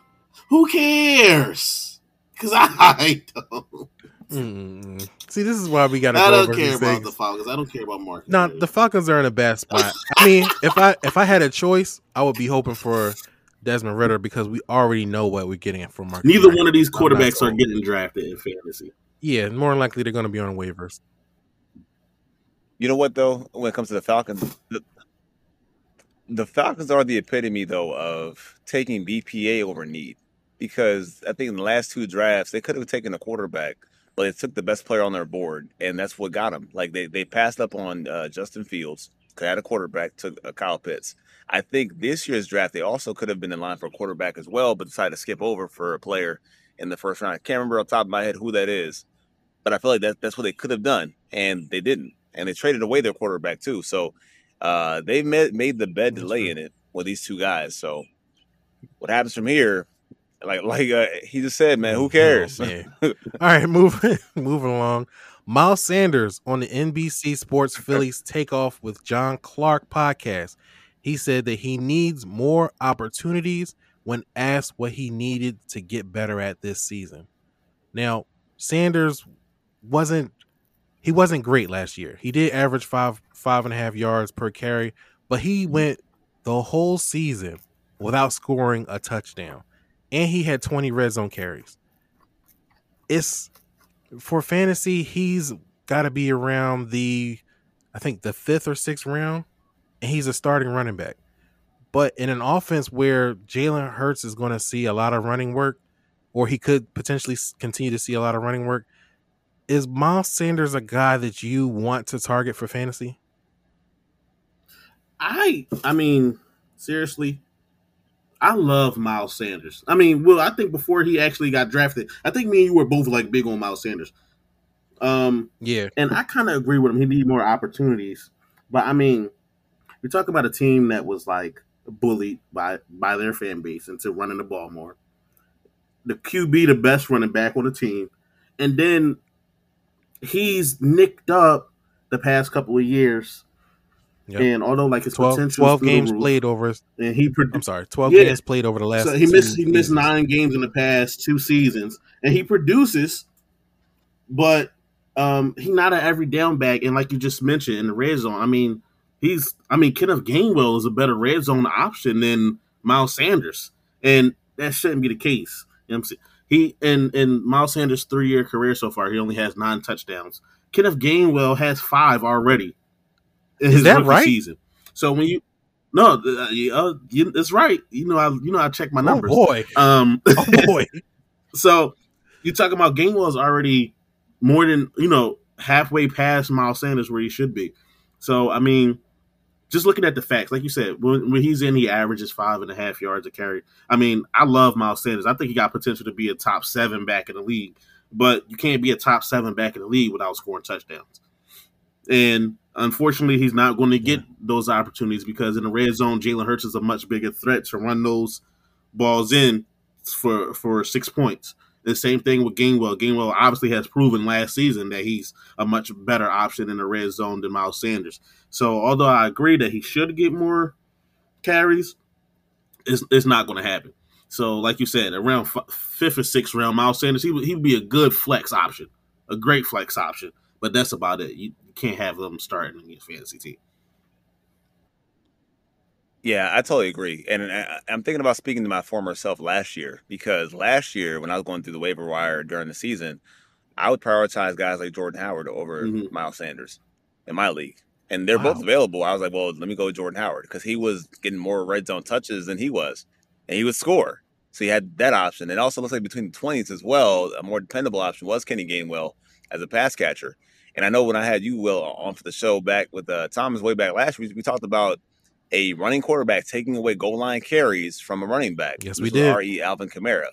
who cares? Because I don't. Mm. See, this is why we got to I go don't over care about things. the Falcons. I don't care about Mark. No, the Falcons are in a bad spot. I mean, if I if I had a choice, I would be hoping for Desmond Ridder because we already know what we're getting from Mark. Neither one of these quarterbacks are getting drafted in fantasy. Yeah, more than likely they're going to be on waivers. You know what though? When it comes to the Falcons, the, the Falcons are the epitome though of taking BPA over need. Because I think in the last two drafts they could have taken a quarterback, but they took the best player on their board, and that's what got them. Like they they passed up on uh, Justin Fields, could had a quarterback, took uh, Kyle Pitts. I think this year's draft they also could have been in line for a quarterback as well, but decided to skip over for a player in the first round. I can't remember off the top of my head who that is, but I feel like that, that's what they could have done, and they didn't. And they traded away their quarterback too. So uh, they made, made the bed to lay in it with these two guys. So what happens from here? Like like uh, he just said, man, who cares? Oh, man. All right, moving moving along. Miles Sanders on the NBC Sports Phillies Takeoff with John Clark podcast. He said that he needs more opportunities when asked what he needed to get better at this season. Now, Sanders wasn't he wasn't great last year. He did average five five and a half yards per carry, but he mm-hmm. went the whole season without scoring a touchdown. And he had 20 red zone carries. It's for fantasy, he's got to be around the I think the 5th or 6th round and he's a starting running back. But in an offense where Jalen Hurts is going to see a lot of running work or he could potentially continue to see a lot of running work, is Miles Sanders a guy that you want to target for fantasy? I I mean, seriously, I love Miles Sanders. I mean, well, I think before he actually got drafted, I think me and you were both like big on Miles Sanders. Um, Yeah. and I kind of agree with him. He need more opportunities, but I mean, we talk about a team that was like bullied by by their fan base into running the ball more. The QB, the best running back on the team, and then he's nicked up the past couple of years. Yep. And although like his 12, potential 12 games played over and he I'm sorry, 12 Yeah. games played over the last So he missed he missed seasons. nine games in the past two seasons, and he produces, but um he not an every down back. And like you just mentioned in the red zone, I mean he's I mean Kenneth Gainwell is a better red zone option than Miles Sanders, and that shouldn't be the case. You know I'm saying? He in in Miles Sanders' three year career so far, he only has nine touchdowns. Kenneth Gainwell has five already Is his that right? season. So when you no, uh, you, uh, you, it's right. You know, I you know I check my numbers. Oh boy. Um, Oh boy. so you talking about Gainwell's already more than you know halfway past Miles Sanders where he should be. So I mean, just looking at the facts, like you said, when, when he's in, he averages five and a half yards a carry. I mean, I love Miles Sanders. I think he got potential to be a top seven back in the league, but you can't be a top seven back in the league without scoring touchdowns. And unfortunately, he's not going to get those opportunities because in the red zone, Jalen Hurts is a much bigger threat to run those balls in for for six points. The same thing with Gainwell. Gainwell obviously has proven last season that he's a much better option in the red zone than Miles Sanders. So although I agree that he should get more carries, it's, it's not going to happen. So like you said, around f- fifth or sixth round, Miles Sanders he would he would be a good flex option, a great flex option. But that's about it. You can't have them starting in your fantasy team. Yeah, I totally agree. And I, I'm thinking about speaking to my former self last year because last year when I was going through the waiver wire during the season, I would prioritize guys like Jordan Howard over Mhm. Miles Sanders in my league. And they're both available. I was like, well, let me go with Jordan Howard because he was getting more red zone touches than he was, and he would score. So he had that option. It also looks like between the 20s as well, a more dependable option was Kenny Gainwell as a pass catcher. And I know when I had you, Will, on for the show back with uh, Thomas way back last week, we talked about a running quarterback taking away goal line carries from a running back. Yes, we did. R.E. Alvin Kamara.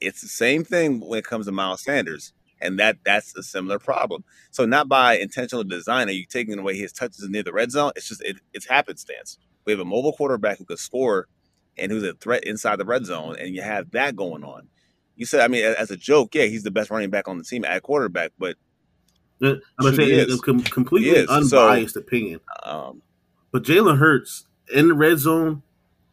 It's the same thing when it comes to Miles Sanders, and that that's a similar problem. So not by intentional design are you taking away his touches near the red zone. It's just it, it's happenstance. We have a mobile quarterback who could score and who's a threat inside the red zone, and you have that going on. You said, I mean, as a joke, yeah, he's the best running back on the team at quarterback, but I'm gonna say it's a com- completely He is. So- unbiased opinion, um, but Jalen Hurts in the red zone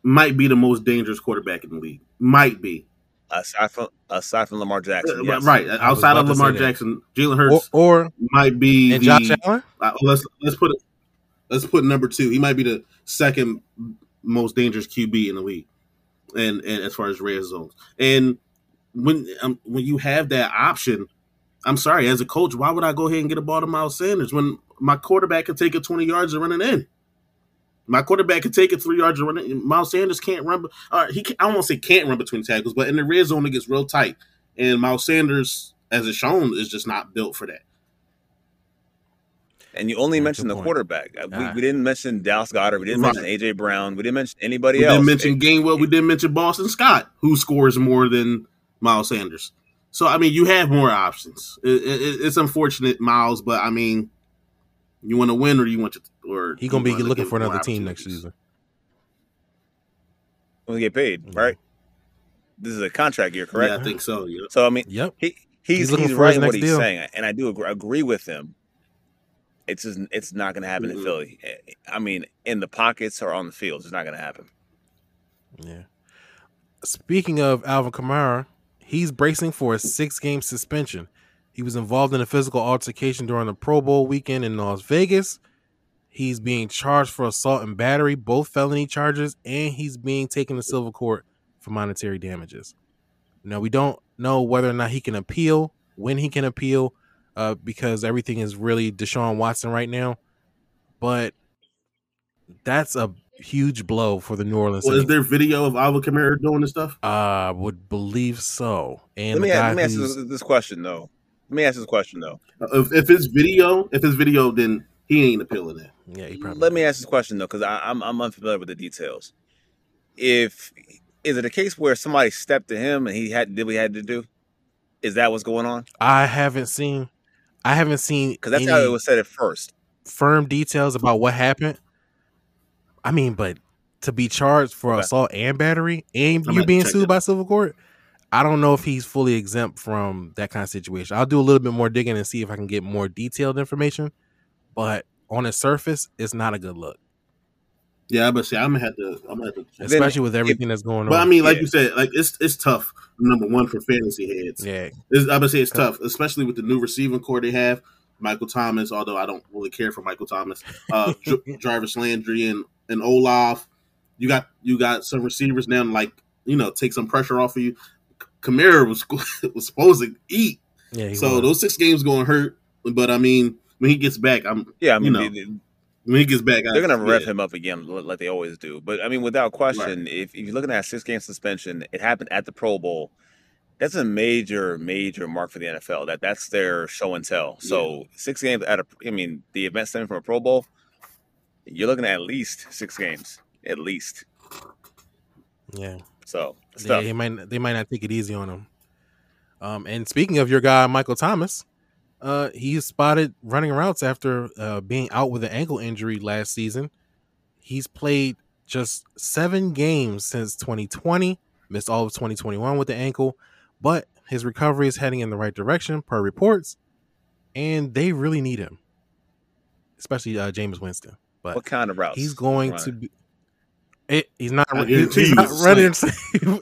might be the most dangerous quarterback in the league. Might be aside from aside from Lamar Jackson, Uh, yes. right outside of to say Lamar that. Jackson. Jalen Or, Hurts or might be and the, Josh Allen. uh, let's let's put it let's put number two. He might be the second most dangerous QB in the league, and and as far as red zones. And when um, when you have that option, I'm sorry, as a coach, why would I go ahead and get a ball to Miles Sanders when my quarterback can take it 20 yards and run it in? My quarterback can take it three yards and run it. Miles Sanders can't run. All right, he can, I won't say can't run between tackles, but in the red zone it gets real tight. And Miles Sanders, as it's shown, is just not built for that. And you only Yeah, mentioned the point. quarterback. Uh, We, we didn't mention Dallas Goedert. We didn't Right. mention AJ Brown. We didn't mention anybody We else. We didn't mention Gainwell. We didn't mention Boston Scott, who scores more than Miles Sanders. So I mean, you have more options. It, it, it's unfortunate, Miles, but I mean, you want to win or you want to, or He gonna be wanna looking for another team next season. when we get paid, Yeah. right? This is a contract year, Yeah, correct? I think so. Yeah. So I mean, Yep. he He's he's looking he's, for right in what he's deal. saying, and I do agree, agree with him. It's just it's not going to happen in Mhm. Philly. Eh, I mean, in the pockets or on the fields, it's not going to happen. Yeah. Speaking of Alvin Kamara, he's bracing for a six game suspension. He was involved in a physical altercation during the Pro Bowl weekend in Las Vegas. He's being charged for assault and battery, both felony charges, and he's being taken to civil court for monetary damages. Now, we don't know whether or not he can appeal, when he can appeal, uh, because everything is really Deshaun Watson right now. But that's a huge blow for the New Orleans. Well, is there video of Alvin Kamara doing this stuff? I would believe so. And Let me, ask, let me ask this, this question though. Let me ask this question though. Uh, If, if it's video, if it's video, then he ain't appealing that. yeah, he probably Let me ask this question though, because I'm I'm unfamiliar with the details. If is it a case where somebody stepped to him and he had did what he had to do? Is that what's going on? I haven't seen I haven't seen Because that's any how it was said at first. firm details about what happened. I mean, but to be charged for Okay. assault and battery and I'm you being sued that. by civil court, I don't know if he's fully exempt from that kind of situation. I'll do a little bit more digging and see if I can get more detailed information. But on the surface, it's not a good look, Yeah, but see, I'm gonna have to. I'm gonna have to. Then especially with everything that's going on. But I mean, like Yeah. you said, like it's it's tough. Number one for fantasy heads. yeah, It's, I'm gonna say it's tough, especially with the new receiving corps they have. Michael Thomas, although I don't really care for Michael Thomas, uh, J- Jarvis Landry and and Olave. You got you got some receivers now, like you know, take some pressure off of you. Kamara was was supposed to eat, yeah. so was. those six games going to hurt. But I mean, when he gets back, I'm Yeah, I mean You know, they, they- when he gets back, they're gonna rev him up again like they always do. But I mean, without question, if, if you're looking at a six game suspension, it happened at the Pro Bowl. That's a major, major mark for the NFL. That that's their show and tell. So six games at a, I mean, the event stemming from a Pro Bowl, you're looking at at least six games, at least. yeah. So Yeah, he might they might not take it easy on him. Um, and speaking of your guy Michael Thomas, uh, he's spotted running routes after uh, being out with an ankle injury last season. He's played just seven games since 2020, missed all of 2021 with the ankle, but his recovery is heading in the right direction per reports, and they really need him, especially uh, Jameis Winston. But What kind of routes? he's going to be. It, he's not. I he- guarantee he's not running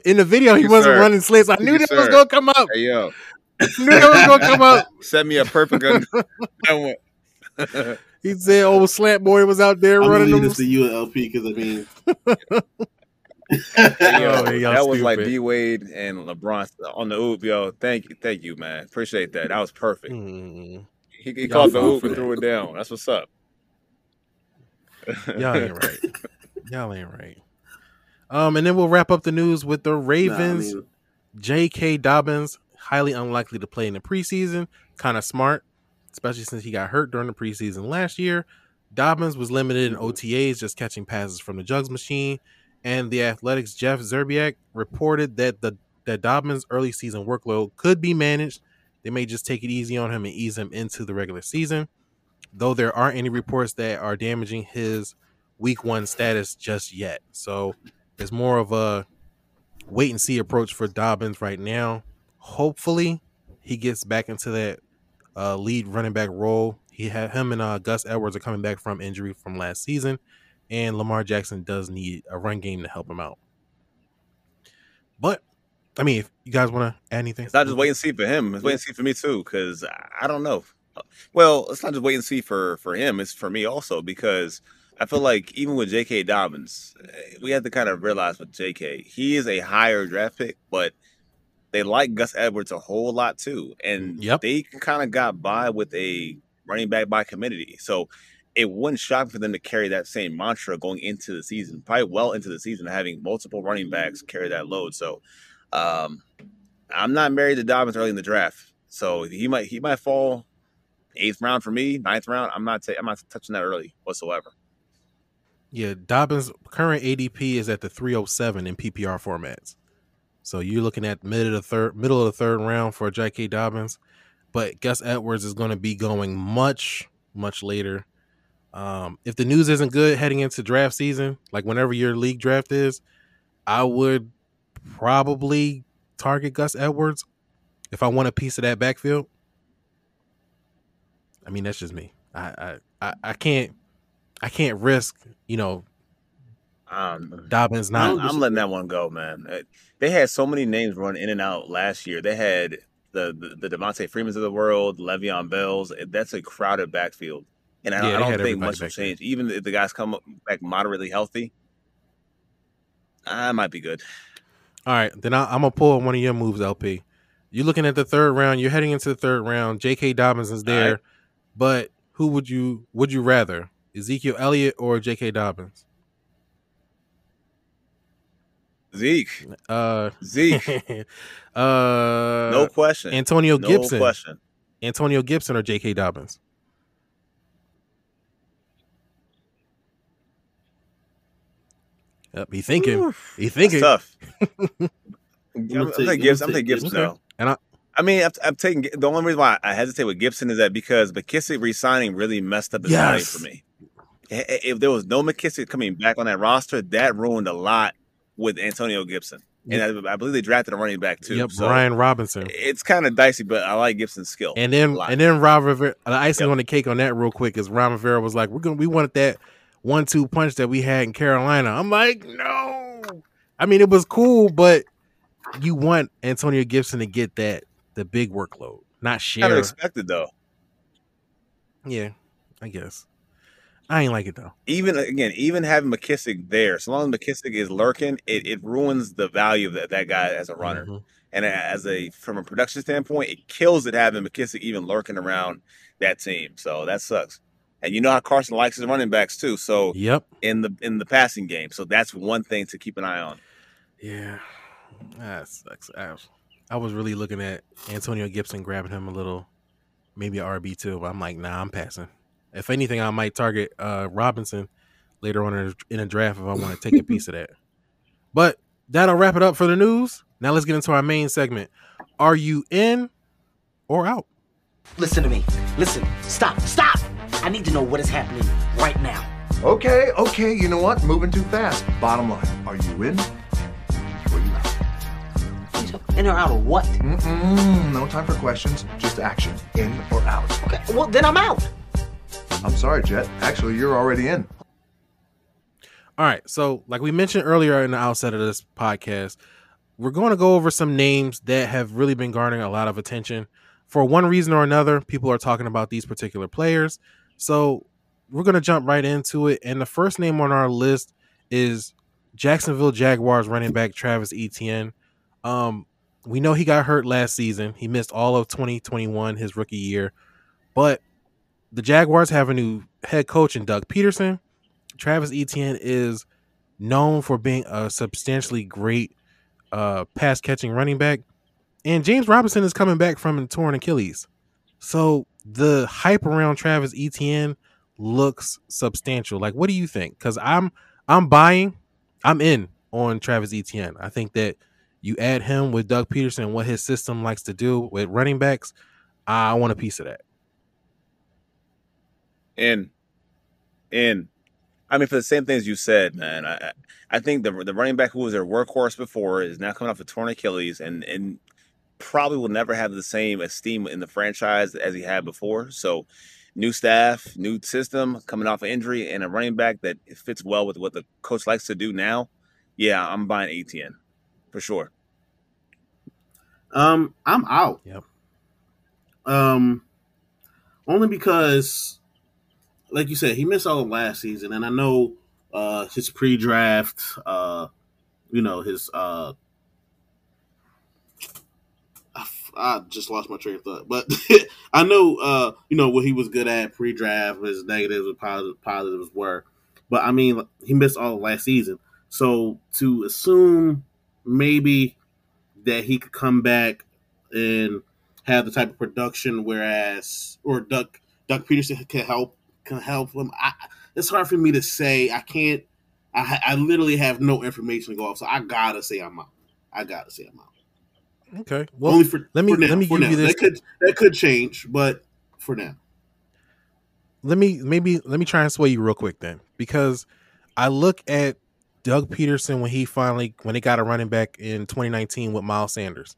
in the video. He Yes, wasn't sir. running slits. I knew Yes, that was gonna come up. Hey yo, knew that was gonna come up. set me up perfect. on that one. He said, "Old slant boy was out there I'm running leave them." this to ULP because I mean, Hey, yo, Oh, y'all that was like stupid. D Wade and LeBron on the oop, yo. Thank you, thank you, man. Appreciate that. That was perfect. Mm, He, he Y'all caught the fall oop and threw it down. That's what's up. Y'all ain't right. Y'all ain't right. Um, and then we'll wrap up the news with the nah, I Ravens. mean, J.K. Dobbins highly unlikely to play in the preseason. Kind of smart. especially since he got hurt during the preseason last year. Dobbins was limited in OTAs, just catching passes from the jugs machine. And the Athletics' Jeff Zrebiec reported that the that Dobbins' early season workload could be managed. They may just take it easy on him and ease him into the regular season. Though there aren't any reports that are damaging his week one status just yet. So it's more of a wait and see approach for Dobbins right now. Hopefully, he gets back into that uh, lead running back role. He had him and uh, Gus Edwards are coming back from injury from last season, and Lamar Jackson does need a run game to help him out. But I mean, if you guys want to add anything, It's not just wait and see for him. It's wait and see for me too, because I don't know. Well, it's not just wait and see for for him. It's for me also because I feel like even with J.K. Dobbins, eh, we have to kind of realize with J.K. he is a higher draft pick, but they like Gus Edwards a whole lot too, and Yep. they kind of got by with a running back by committee. So it wouldn't shock for them to carry that same mantra going into the season, probably well into the season, having multiple running backs carry that load. So um, I'm not married to Dobbins early in the draft, so he might he might fall eighth round for me, ninth round. I'm not ta- I'm not touching that early whatsoever. Yeah, Dobbins' current ADP is at the 307 in PPR formats. So you're looking at mid of the third, middle of the third round for J.K. Dobbins, but Gus Edwards is going to be going much, much later. Um, if the news isn't good heading into draft season, like whenever your league draft is, I would probably target Gus Edwards if I want a piece of that backfield. I mean, that's just me. I I, I, can't I can't risk, you know, Um, Dobbins not. I'm letting that one go, man. They had so many names run in and out last year. They had the the, the Devonta Freemans of the world, Le'Veon Bells. That's a crowded backfield, and I, Yeah, I don't think much will back there. change. Even if the guys come back moderately healthy, I might be good. All right, then I, I'm gonna pull one of your moves, LP. You're looking at the third round. You're heading into the third round. J.K. Dobbins is there. But who would you would you rather, Ezekiel Elliott or J.K. Dobbins? Zeke, Uh, Zeke, uh, no question. Antonio no Gibson, question. Antonio Gibson or J.K. Dobbins? Yep, he thinking. Oof, He That's thinking. tough. I'm, I'm take- I'm taking gonna Gibson. I'm take taking Gibson Gibson. now. And I- I mean, I'm, I'm taking the only reason why I hesitate with Gibson is that because McKissic resigning really messed up his Yes. for me. If there was no McKissic coming back on that roster, that ruined a lot with Antonio Gibson. And I, I believe they drafted a running back too. Yep, so Brian Robinson. it's kind of dicey, but I like Gibson's skill. And then and then Rob Rivera, the icing Yep. on the cake on that real quick is Ron Rivera was like, We're gonna we wanted that one two punch that we had in Carolina. I'm like, no. I mean, it was cool, but you want Antonio Gibson to get that the big workload, not share. kind of expected though. yeah, I guess. I ain't like it though. Even again, even having McKissic there, so long as McKissic is lurking, it, it ruins the value of that, that guy as a runner. Mhm. And as a from a production standpoint, it kills it having McKissic even lurking around that team. So that sucks. And you know how Carson likes his running backs too. So Yep. in the in the passing game, so that's one thing to keep an eye on. Yeah. That sucks. Was, I was really looking at Antonio Gibson grabbing him a little, maybe RB too, but I'm like, nah, I'm passing. If anything, I might target uh, Robinson later on in a, in a draft if I want to take a piece of that. But that'll wrap it up for the news. Now let's get into our main segment. Are you in or out? Listen to me. Listen. Stop. Stop. I need to know what is happening right now. Okay, okay, you know what? Moving too fast. Bottom line, are you in or you out? In or out of what? Mm-mm, no time for questions, just action. In or out. Okay. Well, then I'm out. I'm sorry, Jet. Actually, you're already in. All right. So, like we mentioned earlier in the outset of this podcast, we're going to go over some names that have really been garnering a lot of attention. For one reason or another, people are talking about these particular players. So, we're going to jump right into it. And the first name on our list is Jacksonville Jaguars running back Travis Etienne. Um, we know he got hurt last season. He missed all of 2021, his rookie year. But the Jaguars have a new head coach in Doug Pederson. Travis Etienne is known for being a substantially great uh, pass catching running back. And James Robinson is coming back from a torn Achilles. So the hype around Travis Etienne looks substantial. Like, what do you think? Because I'm I'm buying, I'm in on Travis Etienne. I think that you add him with Doug Pederson, what his system likes to do with running backs. I want a piece of that. And and I mean, for the same things you said, man, I I think the the running back who was their workhorse before is now coming off a torn Achilles, and and probably will never have the same esteem in the franchise as he had before. So, new staff, new system, coming off an injury, and a running back that fits well with what the coach likes to do now. Yeah, I'm buying Etienne for sure. Um, I'm out. Yep. Um, only because, like you said, he missed all of last season, and I know uh his pre-draft, uh, you know his uh. I f- I just lost my train of thought, but I know, uh, you know, what he was good at pre-draft, his negatives and positive, positives were, but I mean, he missed all of last season, so to assume maybe that he could come back and have the type of production, whereas or Doug Doug Pederson can help can help him. I, it's hard for me to say. I can't. I, I literally have no information to go off, so I gotta say I'm out. I gotta say I'm out. Okay. Well, Only for let me for now, let me give you this. That could that could change, but for now, let me maybe let me try and sway you real quick then because I look at Doug Pederson when he finally when they got a running back in 2019 with Miles Sanders.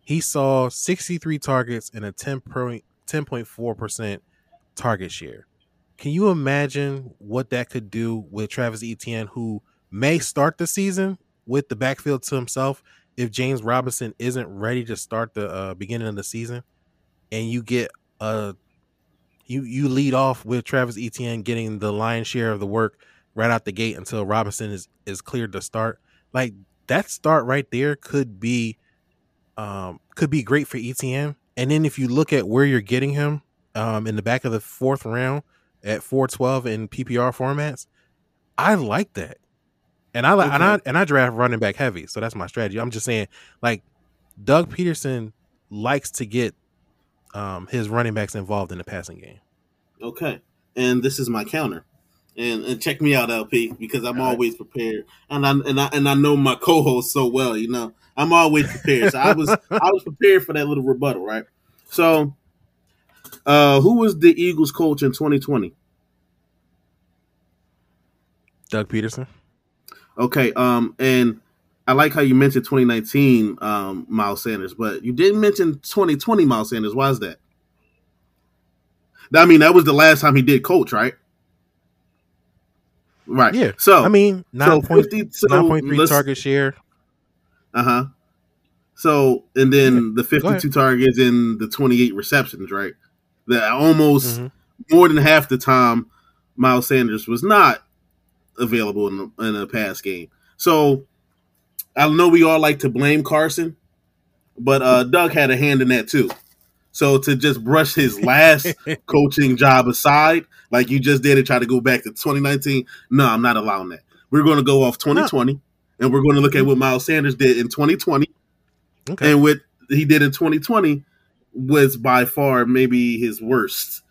He saw 63 targets and a 10 10.4% target share. Can you imagine what that could do with Travis Etienne who may start the season with the backfield to himself if James Robinson isn't ready to start the uh, beginning of the season and you get a you you lead off with Travis Etienne getting the lion's share of the work right out the gate until Robinson is is cleared to start. Like that start right there could be um could be great for Etienne. And then if you look at where you're getting him um in the back of the fourth round at 412 in PPR formats, I like that. And I like and I and I draft running back heavy, so that's my strategy. I'm just saying like Doug Pederson likes to get um his running backs involved in the passing game. okay. And this is my counter. And, and check me out, LP, because I'm All right. always prepared, and I and I and I know my co-host so well. You know, I'm always prepared. So I was I was prepared for that little rebuttal, right? So, uh, who was the Eagles coach in 2020? Doug Pederson. Okay, um, and I like how you mentioned 2019 um, Miles Sanders, but you didn't mention 2020 Miles Sanders. Why is that? I mean, that was the last time he did coach, right? Right. Yeah. So I mean, so nine point 50 so nine point three target share. Uh huh. So and then the 52 targets and the 28 receptions, right? That almost Mhm. more than half the time Miles Sanders was not available in the, in a pass game. So I know we all like to blame Carson, but uh, Doug had a hand in that too. So to just brush his last coaching job aside, like you just did, and try to go back to 2019, no, I'm not allowing that. We're going to go off 2020, and we're going to look at what mm-hmm. Miles Sanders did in 2020 Okay. and what he did in 2020 was by far maybe his worst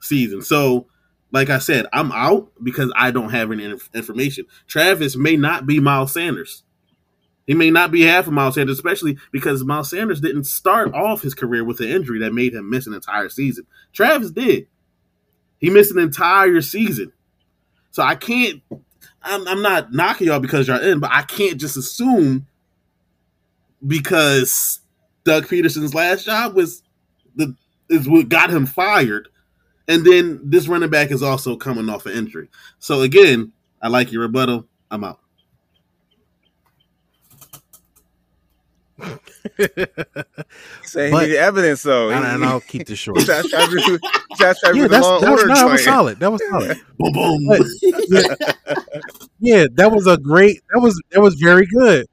season. So, like I said, I'm out because I don't have any inf- information. Travis may not be Miles Sanders. He may not be half of Miles Sanders, especially because Miles Sanders didn't start off his career with an injury that made him miss an entire season. Travis did. He missed an entire season. So I can't. I'm, I'm not knocking y'all because y'all in, but I can't just assume because Doug Pederson's last job was the is what got him fired, and then this running back is also coming off an injury. So again, I like your rebuttal. I'm out. Say But- he need evidence though. and, He- and I'll keep this short. He's trying to do- he's trying to yeah, that's, that, was, Order no, that was solid. That was solid. Boom, boom. But- yeah, yeah, that was a great. That was that was very good.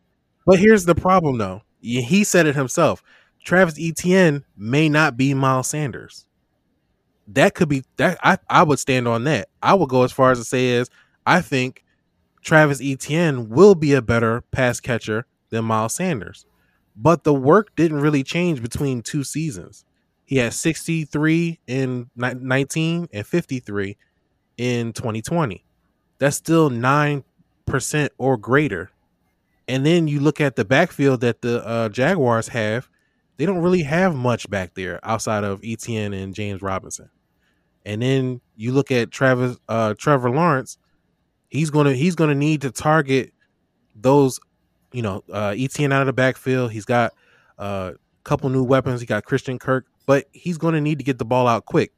But here's the problem, though. He said it himself. Travis Etienne may not be Miles Sanders. That could be that. I I would stand on that. I would go as far as to say is I think Travis Etienne will be a better pass catcher than Miles Sanders. But the work didn't really change between two seasons. He had 63 in 19 and 53 in 2020. That's still 9% or greater. And then you look at the backfield that the uh, Jaguars have, they don't really have much back there outside of Etienne and James Robinson. And then you look at Travis uh, Trevor Lawrence, he's gonna he's gonna need to target those, you know, uh, Etienne out of the backfield. He's got a uh, couple new weapons. He got Christian Kirk, but he's gonna need to get the ball out quick.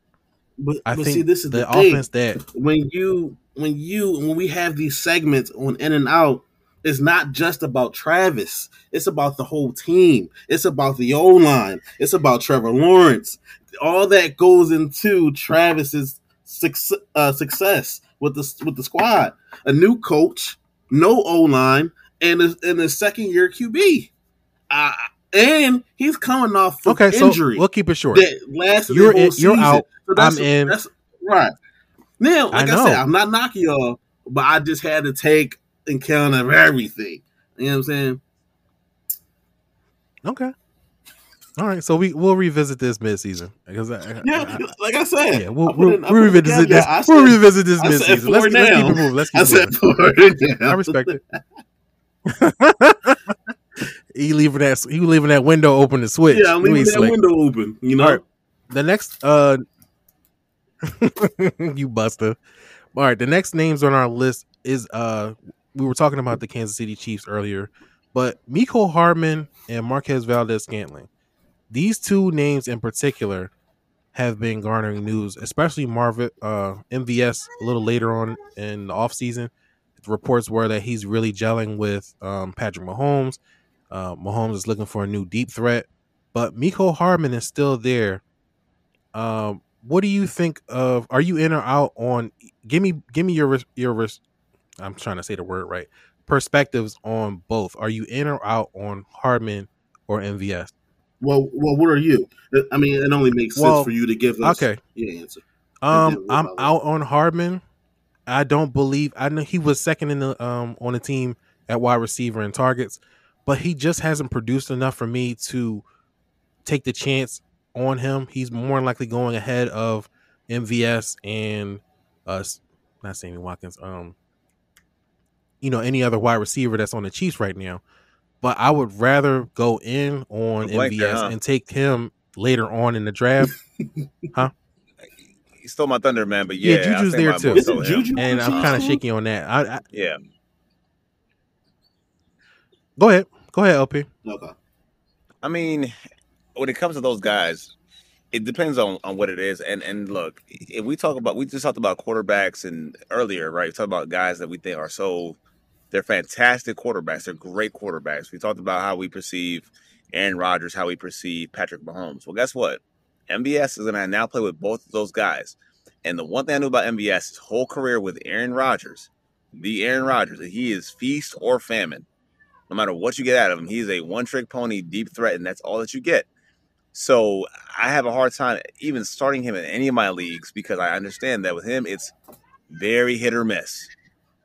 But, I but think see, this is the, the, offense that when you when you when we have these segments on in and out, it's not just about Travis. It's about the whole team. It's about the O line. It's about Trevor Lawrence. All that goes into Travis's success, uh, success with the with the squad. A new coach, no O line, and a, and a second year QB. Uh, and he's coming off of okay. injury So we'll keep it short. that lasted You're the in- you're out. So I'm in. That's, right. Now, like I I, said, I'm not knocking y'all, but I just had to take account of everything. You know what I'm saying? Okay. All right. So we we'll revisit this midseason because Yeah, I- like I said. yeah, we'll we'll, in- we'll revisit this. I we'll revisit this said midseason. Let's, let's keep it moving. Let's keep I said moving. I respect it. He leaving that he leaving that window open to switch. Yeah, I'm leaving that Slick. window open. You know, right. The next uh you buster. All right, the next names on our list is uh we were talking about the Kansas City Chiefs earlier, but Mecole Hardman and Marquez Valdes Scantling. These two names in particular have been garnering news, especially Marvin uh MVS a little later on in the offseason. Reports were that he's really gelling with um, Patrick Mahomes. Uh, Mahomes is looking for a new deep threat, but Mecole Hardman is still there. Um, what do you think of? Are you in or out on? Give me, give me your your. I'm trying to say the word right. Perspectives on both. Are you in or out on Hardman or MVS? well, well, what are you? I mean, it only makes sense Well, for you to give us Okay. your answer. Um, I'm out on Hardman. I don't believe I know he was second in the um on the team at wide receiver and targets, but he just hasn't produced enough for me to take the chance on him. He's more likely going ahead of MVS and uh not Sammy Watkins, um you know, any other wide receiver that's on the Chiefs right now. But I would rather go in on MVS there, huh? and take him later on in the draft. He stole my thunder, man. But Yeah, yeah, Juju's there too. Isn't. Juju and I'm kind of shaky on that. I, I Yeah, go ahead, go ahead, LP. Okay. I mean, when it comes to those guys, it depends on, on what it is. And and look, if we talk about we just talked about quarterbacks and earlier, right? We talked about guys that we think are so they're fantastic quarterbacks. They're great quarterbacks. We talked about how we perceive Aaron Rodgers, how we perceive Patrick Mahomes. Well, guess what? MVS is going to now play with both of those guys. And the one thing I knew about MVS, his whole career with Aaron Rodgers, the Aaron Rodgers, he is feast or famine. No matter what you get out of him, he's a one trick pony, deep threat, and that's all that you get. So I have a hard time even starting him in any of my leagues because I understand that with him, it's very hit or miss.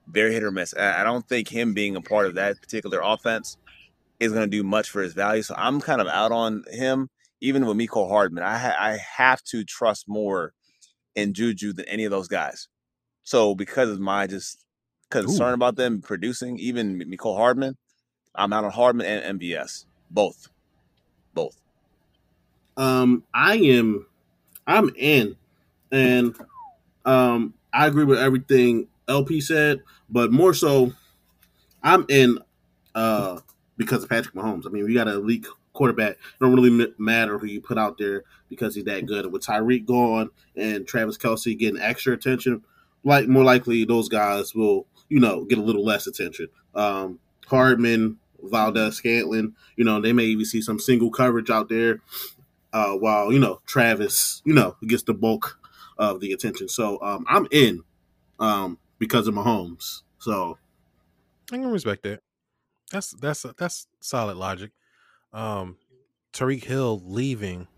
Very hit or miss. I don't think him being a part of that particular offense is going to do much for his value. So I'm kind of out on him, even with Mecole Hardman. I, ha- I have to trust more in Juju than any of those guys. So because of my just concern about them producing, even Mecole Hardman, I'm out on Hardman and MVS. Both. Both. Um, I am, I'm in, and um, I agree with everything LP said, but more so, I'm in, uh, because of Patrick Mahomes. I mean, we got an elite quarterback. It don't really matter who you put out there because he's that good. With Tyreek gone and Travis Kelce getting extra attention, like more likely those guys will, you know, get a little less attention. Um, Hardman, Valdes, Scantlin, you know, they may even see some single coverage out there uh, while you know Travis, you know, gets the bulk of the attention. So um, I'm in um, because of Mahomes. So I can respect that. That's that's that's solid logic. Um, Tyreek Hill leaving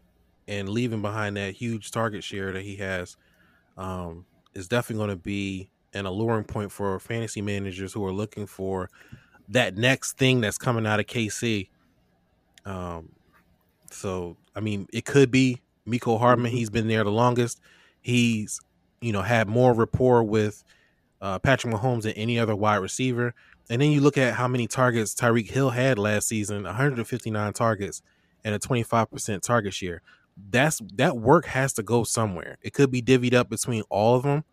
and leaving behind that huge target share that he has um, is definitely going to be an alluring point for fantasy managers who are looking for that next thing that's coming out of KC. Um, so I mean, it could be Mecole Hardman, Mhm. he's been there the longest. He's you know had more rapport with uh, Patrick Mahomes than any other wide receiver. And then you look at how many targets Tyreek Hill had last season 159 targets and a 25% target share. That's that work has to go somewhere. It could be divvied up between all of them.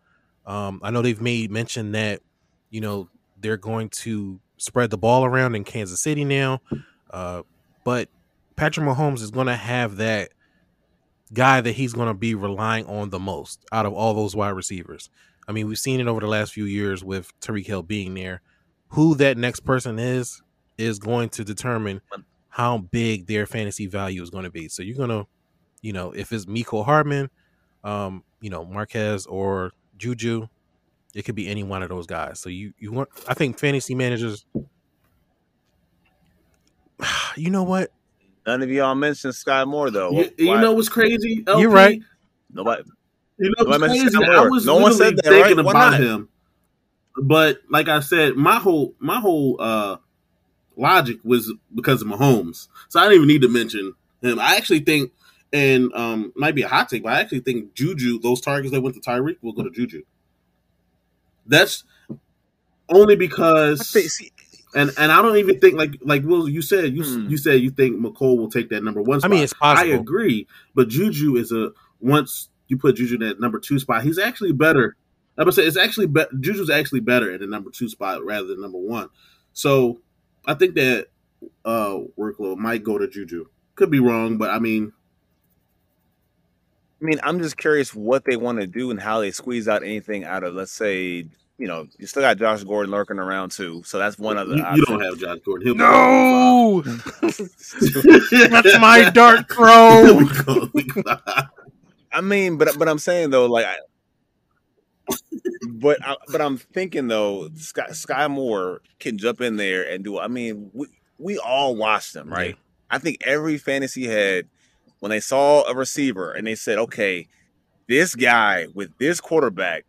Um, I know they've made mention that you know they're going to spread the ball around in Kansas City now, uh, but Patrick Mahomes is going to have that guy that he's going to be relying on the most out of all those wide receivers. I mean, we've seen it over the last few years with Tyreek Hill being there. Who that next person is is going to determine how big their fantasy value is going to be. So you're gonna, you know, if it's Mecole Hardman, um, you know, Marquez or Juju, it could be any one of those guys. So you you want I think fantasy managers you know what? None of y'all mentioned Skyy Moore though. You, you know what's crazy? LP? You're right. nobody. You know what's Why crazy? Sky I Moore? was No one said that, thinking right? Why about not? him, but like I said, my whole my whole uh logic was because of Mahomes, so I didn't even need to mention him. I actually think, and um, might be a hot take, but I actually think Juju, those targets that went to Tyreek, will go to Juju. That's only I because think, see, and and I don't even think like like Will you said you Hmm. you said you think Mecole will take that number one Spot. I mean, it's I agree, but Juju is a once you put Juju in that number two spot, he's actually better. I would say it's actually be, Juju's actually better at the number two spot rather than number one. So I think that uh workload might go to Juju. Could be wrong, but I mean, I mean, I'm just curious what they want to do and how they squeeze out anything out of, let's say, you know, you still got Josh Gordon lurking around too, so that's one other. you, you don't have Josh Gordon. He'll No, that's my dark five. throw. I mean, but but I'm saying though, like, I, but I, but I'm thinking though, Sky, Skyy Moore can jump in there and do. I mean, we we all watched them, right? I think every fantasy head when they saw a receiver and they said, okay, this guy with this quarterback,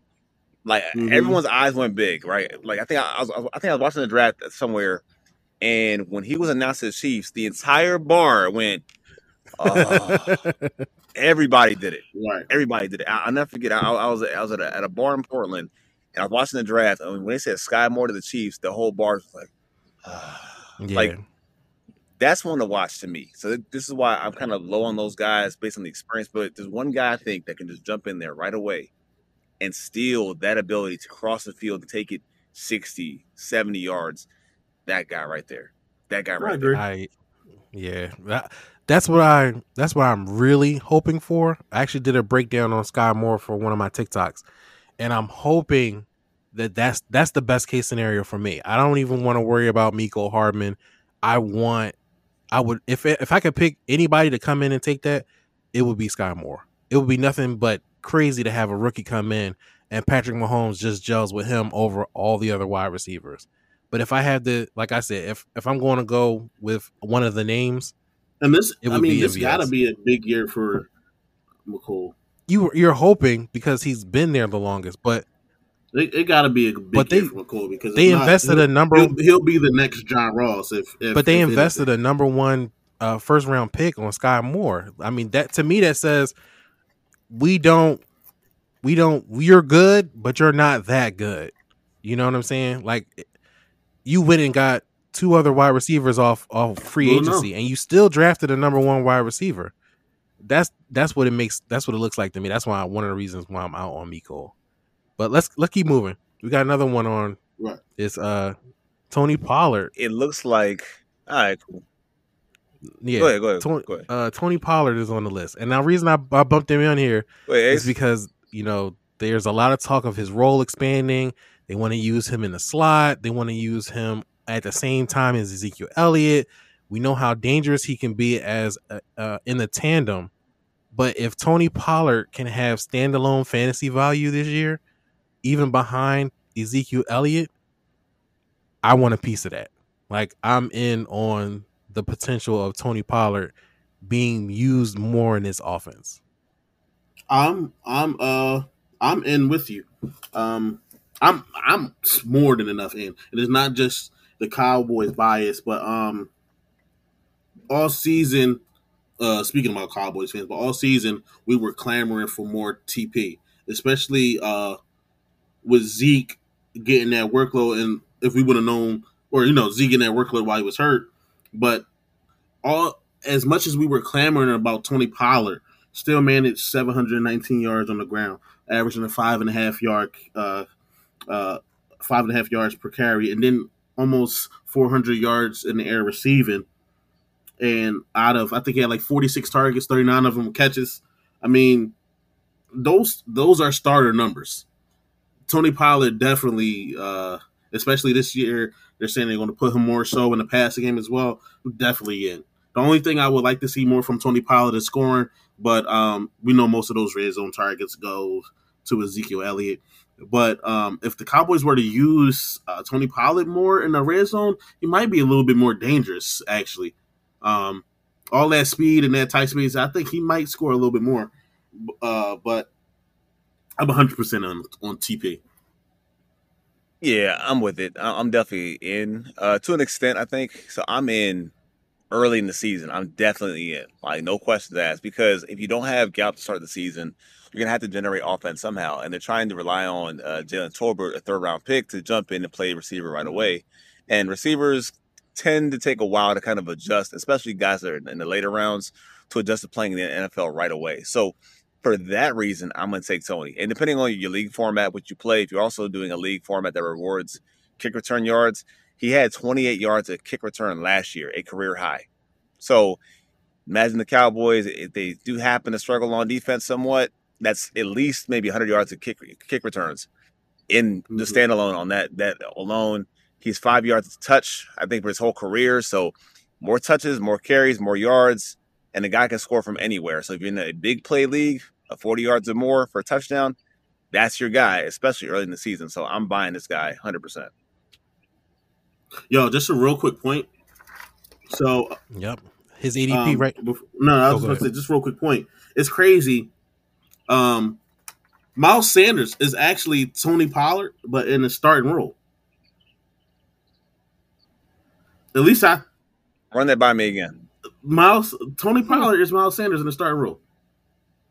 like Mhm. everyone's eyes went big, right? Like I think I, I was, I think I was watching the draft somewhere, and when he was announced to the Chiefs, the entire bar went. Oh, everybody did it. right. Everybody did it. I, I'll never forget. I, I was I was at a, at a bar in Portland, and I was watching the draft. And when they said Skyy Moore to the Chiefs, the whole bar was like, yeah. Like, that's one to watch to me. So th- this is why I'm kind of low on those guys based on the experience. But there's one guy I think that can just jump in there right away and steal that ability to cross the field and take it 60, 70 yards. That guy right there. That guy right there. I yeah, that, that's what I that's what I'm really hoping for. I actually did a breakdown on Skyy Moore for one of my TikToks, and I'm hoping that that's that's the best case scenario for me. I don't even want to worry about Mecole Hardman. I want I would if if I could pick anybody to come in and take that, it would be Skyy Moore. It would be nothing but crazy to have a rookie come in and Patrick Mahomes just gels with him over all the other wide receivers. But if I had to, like I said, if if I'm going to go with one of the names, And this, I mean, this got to be a big year for Mecole. You you're hoping because he's been there the longest. But It, it got to be a big But they- for because they if not, invested a number, He'll, he'll be the next John Ross. If, if but they if invested anything. a number one uh, first round pick on Skyy Moore. I mean that to me that says we don't we don't you're good, but you're not that good. You know what I'm saying? Like you went and got two other wide receivers off off free agency, and you still drafted a number one wide receiver. That's that's what it makes. That's what it looks like to me. That's why one of the reasons why I'm out on Mecole. But let's let's keep moving. We got another one on. Right. It's uh Tony Pollard. It looks like all right, cool. Yeah. Go ahead, go ahead, Tony, go ahead. Uh, Tony Pollard is on the list, and now the reason I, I bumped him on here Wait, is because you know there's a lot of talk of his role expanding. They want to use him in the slot. They want to use him at the same time as Ezekiel Elliott. We know how dangerous he can be as uh, uh, in the tandem. But if Tony Pollard can have standalone fantasy value this year, even behind Ezekiel Elliott, I want a piece of that. Like I'm in on the potential of Tony Pollard being used more in this offense. I'm I'm uh I'm in with you. Um I'm I'm more than enough in. And It is not just the Cowboys bias, but um all season uh, speaking about Cowboys fans, but all season we were clamoring for more TP, especially uh, with Zeke getting that workload. And if we would have known, or you know, Zeke getting that workload while he was hurt, but all as much as we were clamoring about Tony Pollard, still managed 719 yards on the ground, averaging a five and a half yard, uh, uh, five and a half yards per carry, and then almost 400 yards in the air receiving and out of I think he had like 46 targets, 39 of them catches. I mean, those those are starter numbers. Tony Pollard definitely, uh, especially this year, they're saying they're going to put him more so in the passing game as well. Definitely in. The only thing I would like to see more from Tony Pollard is scoring, but um, we know most of those red zone targets go to Ezekiel Elliott. But um, if the Cowboys were to use uh, Tony Pollard more in the red zone, he might be a little bit more dangerous, actually. Um, all that speed and that tight space, I think he might score a little bit more. Uh, but I'm 100 percent on on TP. Yeah, I'm with it. I'm definitely in uh, to an extent. I think so. I'm in early in the season. I'm definitely in. Like no questions asked. Because if you don't have Gallup to start the season, you're gonna have to generate offense somehow. And they're trying to rely on uh, Jalen Tolbert, a third round pick, to jump in and play receiver right away. And receivers tend to take a while to kind of adjust, especially guys that are in the later rounds, to adjust to playing in the NFL right away. So for that reason, I'm going to take Tony. And depending on your league format, which you play, if you're also doing a league format that rewards kick return yards, he had 28 yards of kick return last year, a career high. So imagine the Cowboys, if they do happen to struggle on defense somewhat, that's at least maybe 100 yards of kick kick returns in the mm-hmm. standalone on that that alone He's five yards to touch, I think, for his whole career. So more touches, more carries, more yards, and the guy can score from anywhere. So if you're in a big play league, a 40 yards or more for a touchdown, that's your guy, especially early in the season. So I'm buying this guy 100%. Yo, just a real quick point. So, yep, his ADP um, right. Before, no, I was oh, going to say just real quick point. It's crazy. Um, Miles Sanders is actually Tony Pollard, but in a starting role. At least I run that by me again. Miles Tony Pollard is Miles Sanders in the starting role.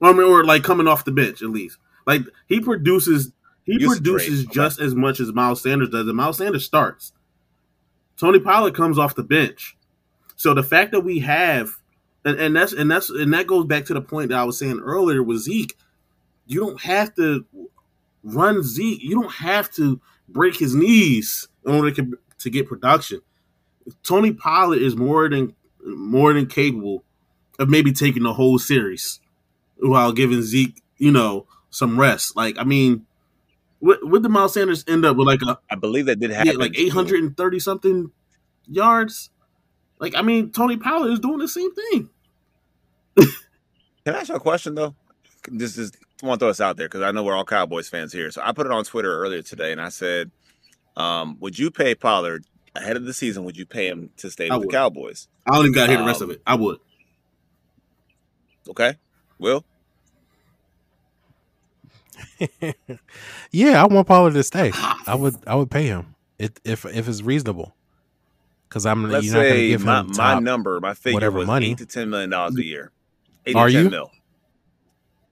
I mean, or like coming off the bench at least. Like he produces he Use produces just okay. as much as Miles Sanders does, and Miles Sanders starts. Tony Pollard comes off the bench. So the fact that we have and, and that's and that's and that goes back to the point that I was saying earlier with Zeke. You don't have to run Zeke. You don't have to break his knees in order to, to get production. Tony Pollard is more than more than capable of maybe taking the whole series while giving Zeke, you know, some rest. Like, I mean, what what did Miles Sanders end up with? Like a, I believe that did happen. Yeah, like eight hundred and thirty something yards. Like, I mean, Tony Pollard is doing the same thing. Can I ask you a question though? This is I want to throw this out there because I know we're all Cowboys fans here. So I put it on Twitter earlier today, and I said, um, "Would you pay Pollard ahead of the season, would you pay him to stay with the Cowboys? I don't even got to hear the rest of um, it. I would. Okay, Will. yeah, I want Pollard to stay. I would. I would pay him if if, if it's reasonable. Because I'm Let's you're not going to give him my, my number, my figure whatever was money. eight to ten million dollars a year. Eight Are you? Mil.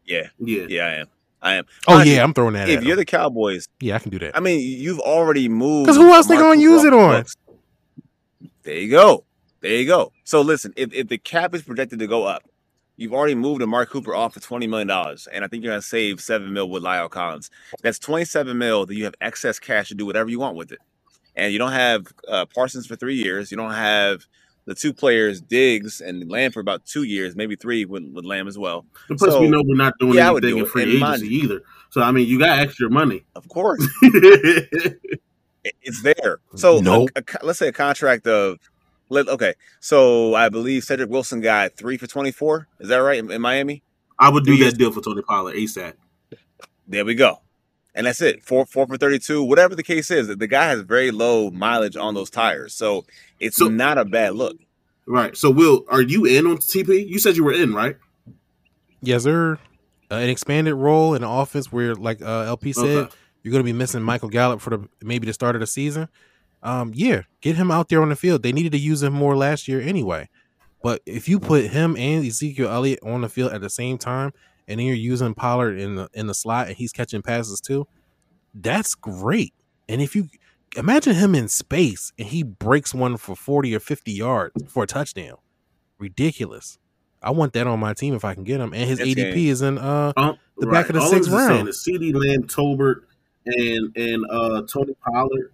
Yeah, yeah, yeah. I am. I am. Oh yeah, I'm throwing that. If you're the Cowboys, yeah, I can do that. I mean, you've already moved. Because who else they gonna use it on? There you go. There you go. So listen, if, if the cap is projected to go up, you've already moved Amari Cooper off for twenty million dollars, and I think you're gonna save seven mil with La'el Collins. That's twenty seven mil that you have excess cash to do whatever you want with it, and you don't have uh, Parsons for three years. You don't have the two players, Diggs and Lamb, for about two years, maybe three with, with Lamb as well. And plus, so, we know we're not doing yeah, anything do in free agency mind, either. So I mean, you got extra money, of course. it's there. So nope. a, a, let's say a contract of let okay. So I believe Cedric Wilson got three for twenty four. Is that right in, in Miami? I would do that deal for Tony Pollard ASAP. There we go and that's it. Four four for thirty two, whatever the case is. The guy has very low mileage on those tires, so it's so, not a bad look. Right. So, Will, are you in on TP? You said you were in, right? Yes, sir. Uh, an expanded role in the offense where, like uh, LP said, okay. you're going to be missing Michael Gallup for the maybe the start of the season. Um, yeah, get him out there on the field. They needed to use him more last year anyway. But if you put him and Ezekiel Elliott on the field at the same time, and then you're using Pollard in the in the slot and he's catching passes too, that's great. And if you imagine him in space and he breaks one for 40 or 50 yards for a touchdown, ridiculous. I want that on my team if I can get him. And his That's ADP game. is in uh Um, the back of the All sixth I'm just saying round. is CD Lamb, Tolbert, and and uh, Tony Pollard.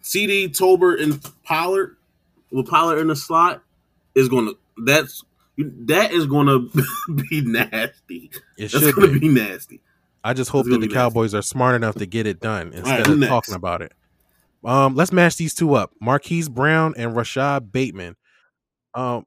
CD Tolbert and Pollard with Pollard in the slot is going to that's that is going to be nasty. It That's should going to be. be nasty. I just hope It's that the be nasty. Cowboys are smart enough to get it done instead right, of next? talking about it. Um, let's match these two up: Marquise Brown and Rashod Bateman. Um,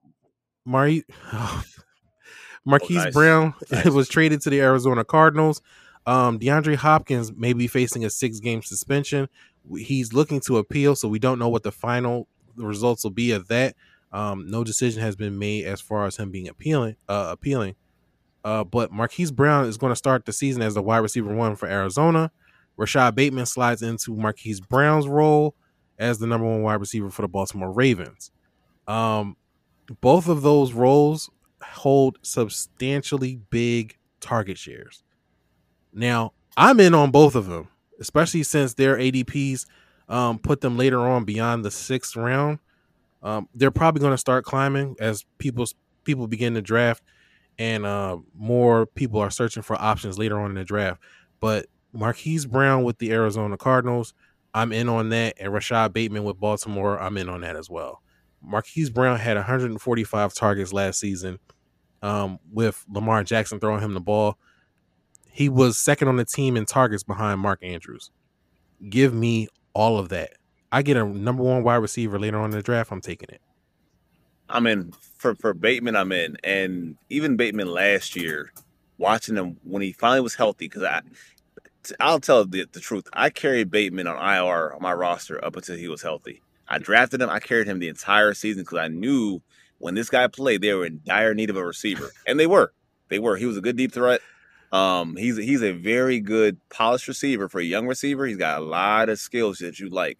Mari- Marquise nice. Brown Nice. was traded to the Arizona Cardinals. Um, DeAndre Hopkins may be facing a six-game suspension. He's looking to appeal, so we don't know what the final results will be of that. Um, no decision has been made as far as him being appealing. Uh, appealing. Uh, but Marquise Brown is going to start the season as the wide receiver one for Arizona. Rashod Bateman slides into Marquise Brown's role as the number one wide receiver for the Baltimore Ravens. Um, both of those roles hold substantially big target shares. Now, I'm in on both of them, especially since their ADPs um, put them later on beyond the sixth round. Um, they're probably going to start climbing as people people begin to draft, and uh, more people are searching for options later on in the draft. But Marquise Brown with the Arizona Cardinals, I'm in on that, and Rashod Bateman with Baltimore, I'm in on that as well. Marquise Brown had 145 targets last season, um, with Lamar Jackson throwing him the ball. He was second on the team in targets behind Mark Andrews. Give me all of that. I get a number one wide receiver later on in the draft. I'm taking it. I'm in for for Bateman. I'm in, and even Bateman last year, watching him when he finally was healthy. Because I, I'll tell the, the truth. I carried Bateman on IR on my roster up until he was healthy. I drafted him. I carried him the entire season because I knew when this guy played, they were in dire need of a receiver, and they were. They were. He was a good deep threat. Um, he's he's a very good polished receiver for a young receiver. He's got a lot of skills that you like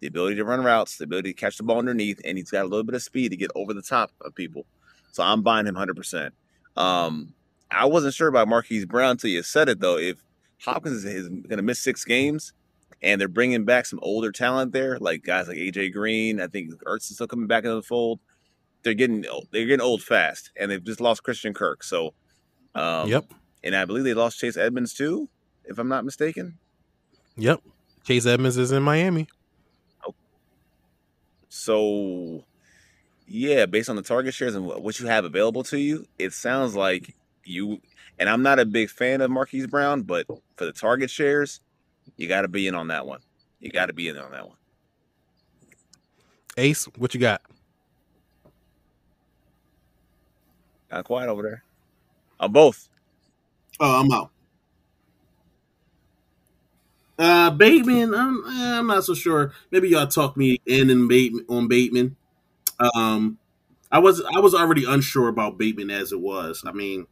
the ability to run routes, the ability to catch the ball underneath, and he's got a little bit of speed to get over the top of people. So I'm buying him 100%. Um, I wasn't sure about Marquise Brown until you said it, though. If Hopkins is, going to miss six games and they're bringing back some older talent there, like guys like AJ Green, I think Ertz is still coming back into the fold. They're getting old. They're getting old fast, and they've just lost Christian Kirk. So, um, yep. And I believe they lost Chase Edmonds too, if I'm not mistaken. Yep. Chase Edmonds is in Miami. So, yeah, based on the target shares and what what you have available to you, it sounds like you. And I'm not a big fan of Marquise Brown, but for the target shares, you got to be in on that one. You got to be in on that one. Ace, what you got? Got quiet over there. On both. Oh, I'm out. Uh, Bateman, I'm, eh, I'm not so sure. Maybe y'all talk me in and Bateman on Bateman. Um, I was I was already unsure about Bateman as it was. I mean,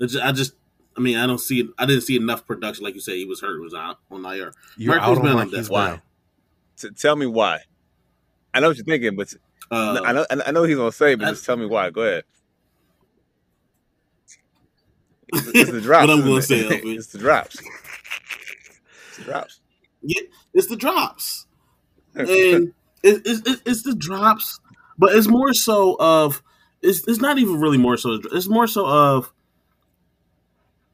it's I just I mean I don't see I didn't see enough production like you said he was hurt was out on IR. You're Marquise out on Brown, Marquise that's Why? Brown. T- tell me why. I know what you're thinking, but Uh, I know I know what he's gonna say, but I- just tell me why. Go ahead. It's, it's the drops. What I'm gonna it? say, it's the drops. Drops. Yeah, it's the drops, and it, it, it, it's the drops, but it's more so of it's it's not even really more so. It's more so of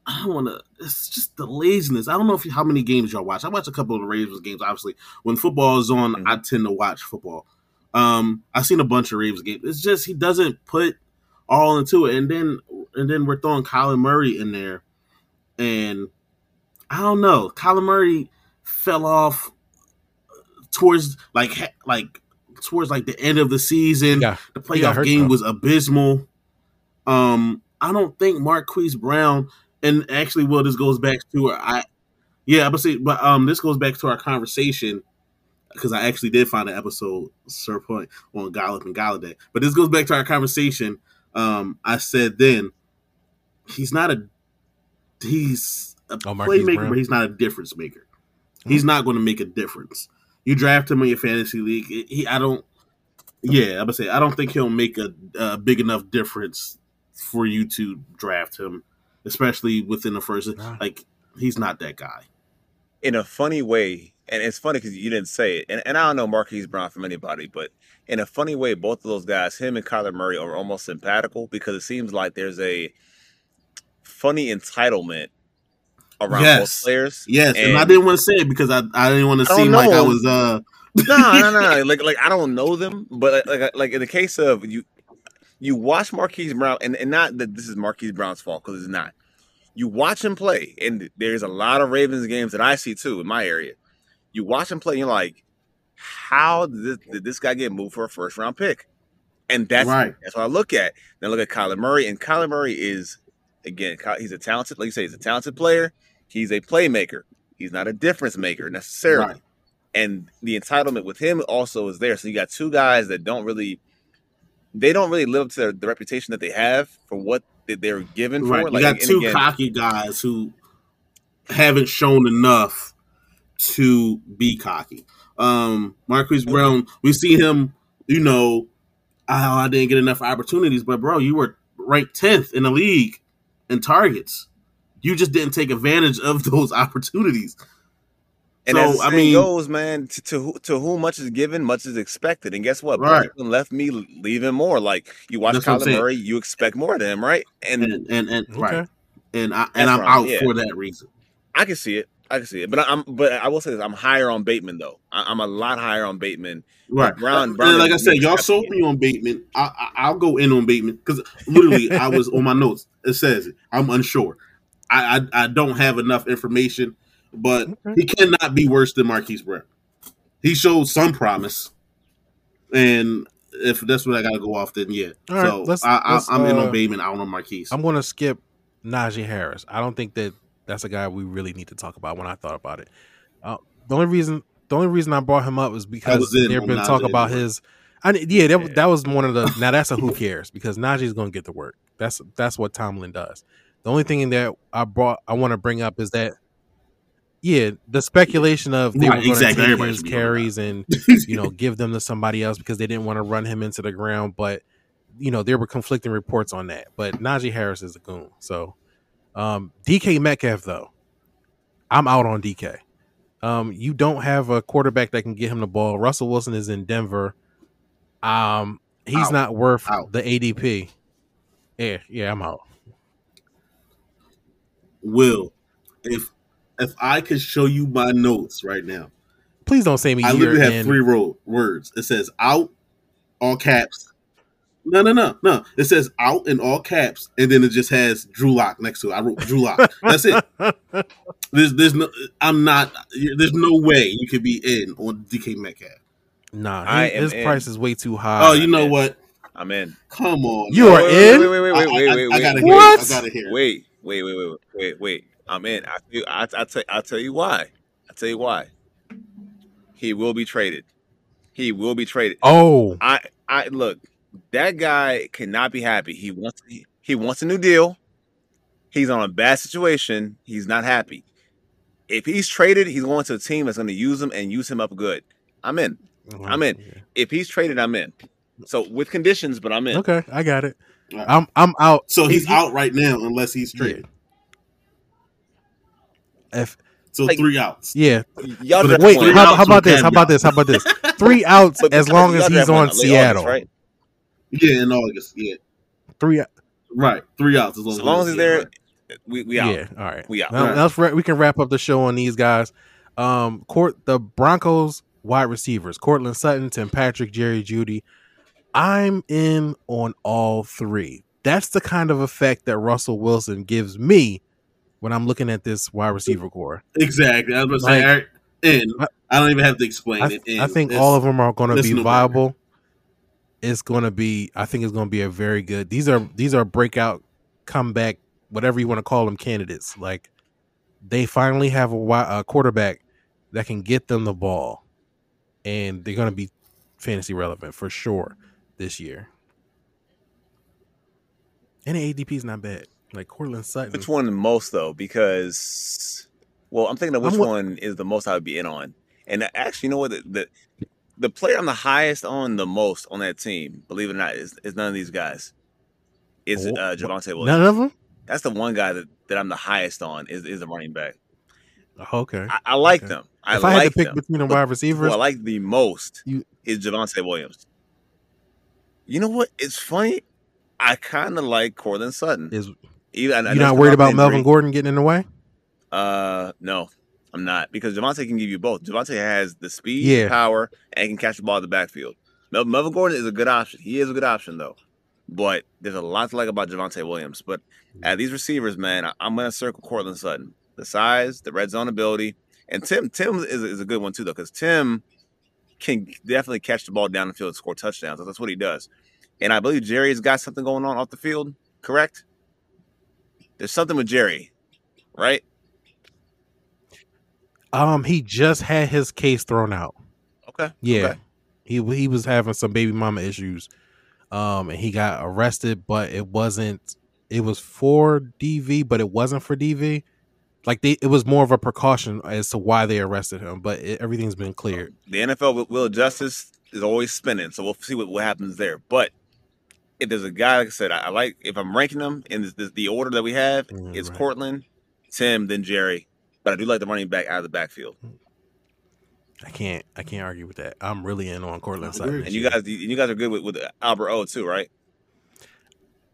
I don't want to. It's just the laziness. I don't know if you, how many games y'all watch. I watch a couple of the Ravens games. Obviously, when football is on, Mhm. I tend to watch football. Um, I've seen a bunch of Ravens games. It's just he doesn't put all into it, and then and then we're throwing Colin Murray in there, and I don't know. Colin Murray fell off towards like like towards like the end of the season. Yeah. The playoff hurt, game though. was abysmal. Um, I don't think Marquise Brown and actually, well, this goes back to our, I, yeah, but see, but um, this goes back to our conversation because I actually did find an episode, Sir Point, on Gallup and Golladay. But this goes back to our conversation. Um, I said then he's not a he's a Oh, playmaker, Brown. but he's not a difference maker. He's not going to make a difference. You draft him in your fantasy league. He, I don't. Yeah, I'm gonna say I don't think he'll make a, a big enough difference for you to draft him, especially within the first. Nah. Like he's not that guy. in a funny way, and it's funny because you didn't say it, and, and I don't know Marquise Brown from anybody, but in a funny way, both of those guys, him and Kyler Murray, are almost simpatical because it seems like there's a funny entitlement around Yes. both players. Yes, and, I didn't want to say it because I I didn't want to seem like I was uh no, no, no, no. Like, like I don't know them, but like, like, like in the case of you, you watch Marquise Brown, and, and not that this is Marquise Brown's fault because it's not. You watch him play, and there's a lot of Ravens games that I see too in my area. You watch him play, and you're like, how did this, did this guy get moved for a first round pick? And that's Right. that's what I look at. Then I look at Kyler Murray, and Kyler Murray is again, he's a talented, like you say, he's a talented player. He's a playmaker. He's not a difference maker necessarily right. and the entitlement with him also is there. So you got two guys that don't really, they don't really live up to their, the reputation that they have for what they're given for. Right. Like, you got two again, cocky guys who haven't shown enough to be cocky. Um, Marquise Brown, we see him, you know, oh, I didn't get enough opportunities, but bro, you were ranked 10th in the league in targets. You just didn't take advantage of those opportunities. And So, as the I saying mean- goes, man, to, to who- to whom much is given, much is expected. And guess what? Right. Brooklyn left me leaving more. Like you watch That's Kyler. Murray, you expect more of him, right? And And and, and Okay. right. And I and That's I'm right, out yeah. for that reason. I can see it. I can see it. But I'm but I will say this: I'm higher on Bateman though. I, I'm a lot higher on Bateman. Right. Brown- And like I said, y'all mixed sold me on Bateman. I, I, I'll go in on Bateman because literally I was on my notes. It says it. I'm unsure. I, I I don't have enough information, but Okay. he cannot be worse than Marquise Brown. He showed some promise, and if that's what I got to go off, then yeah. All right, so let's- I, I'm in uh, on Bateman, out on Marquise. I'm going to skip Najee Harris. I don't think that that's a guy we really need to talk about when I thought about it. Uh, the only reason the only reason I brought him up is because was in there on been Najee talk about his. I yeah, that, that was one of the. Now that's a who cares because Najee's going to get the work. That's that's what Tomlin does. The only thing that I brought I want to bring up is that yeah, the speculation of they Right, were going exactly. to take his should be on that. carries and you know give them to somebody else because they didn't want to run him into the ground, but you know there were conflicting reports on that. But Najee Harris is a goon. So um, DK Metcalf though, I'm out on DK. Um, you don't have a quarterback that can get him the ball. Russell Wilson is in Denver. Um, he's Out. not worth Out. the ADP. Yeah, yeah, I'm out. Will if if I could show you my notes right now, Please don't say me I year literally have in. three ro- words. It says out, all caps. No, no, no, no. It says out in all caps, and then it just has Drew Lock next to it. I wrote Drew Lock. That's it. There's, there's no. I'm not. There's no way you could be in on DK Metcalf. Nah, I his, his price is way too high. Oh, you know man. what? I'm in. Come on. You are Wait, in? Wait, wait, wait, wait, I- wait, I- wait, I wait. gotta wait. hear it. What? I gotta hear. it. Wait, wait, wait, wait, wait, wait. I'm in. I feel, I, I tell, I'll tell you why. I'll tell you why. He will be traded. He will be traded. Oh, I, I look. That guy cannot be happy. He wants, he, he wants a new deal. He's on a bad situation. He's not happy. If he's traded, he's going to a team that's going to use him and use him up good. I'm in. Oh, I'm in. If he's traded, I'm in. So with conditions, but I'm in. Okay, I got it. All right. I'm I'm out. So he's He- out right now unless he's Yeah. traded. If So Like- three outs. yeah, Y'all For the- draft wait. How, outs how about this? How about this? How about this? Three outs as long as he's on late August, Seattle. right? Yeah, in August. Yeah, Three. right. Three outs as long As as, long as he's there, right. we we out. Yeah. All right. We out. Now, Right. let's ra- we can wrap up the show on these guys. Um, court the Broncos wide receivers: Courtland Sutton, Tim Patrick, Jerry Jeudy. I'm in on all three. That's the kind of effect that Russell Wilson gives me when I'm looking at this wide receiver corps. Exactly. I was Like- right, and I- don't even have to explain I, it. and I think it's- all of them are going to be viable. It's going to be. I think it's going to be a very good. These are these are breakout, comeback, whatever you want to call them, candidates. Like they finally have a, a quarterback that can get them the ball, and they're going to be fantasy relevant for sure this year. And the ADP is not bad. Like Courtland Sutton. Which one the most though? Because well, I'm thinking of which I'm one is the most I would be in on. And actually, you know what? The, the, the player I'm the highest on the most on that team, believe it or not, is, is none of these guys. Is uh, Javonte Williams. None of them. That's the one guy that, that I'm the highest on is is the running back. Okay. I, I like Okay. them. I if I like had to pick them. between the wide receivers, Who I like the most You- is Javonte Williams. You know what? It's funny. I kind of like Courtland Sutton. is Even, I- I you're not worried about. Melvin Gordon getting in the way? Uh, no, I'm not because Javonte can give you both. Javonte has the speed, Yeah. power, and can catch the ball in the backfield. Mel- Melvin Gordon is a good option. He is a good option though, but there's a lot to like about Javonte Williams. But at these receivers, man, I, I'm gonna circle Courtland Sutton. The size, the red zone ability, and Tim. Tim is, is a good one too though because Tim can definitely catch the ball down the field and score touchdowns. That's what he does. And I believe Jerry's got something going on off the field. Correct? There's something with Jerry, right? Um, he just had his case thrown out. Okay. Yeah, Okay. he he was having some baby mama issues, um, and he got arrested, but it wasn't. It was for DV, but it wasn't for DV. Like they, it was more of a precaution as to why they arrested him, but it, everything's been cleared. the NFL will- will of justice is always spinning, so we'll see what, what happens there. But if there's a guy, like I said, I, I like if I'm ranking them in this, this, the order that we have, Mm, it's right. Courtland, Tim, then Jerry. But I do like the running back out of the backfield. I can't, I can't argue with that. I'm really in on Courtland I Sutton. agree. this And you guys, and you guys are good with, with Albert O too, right?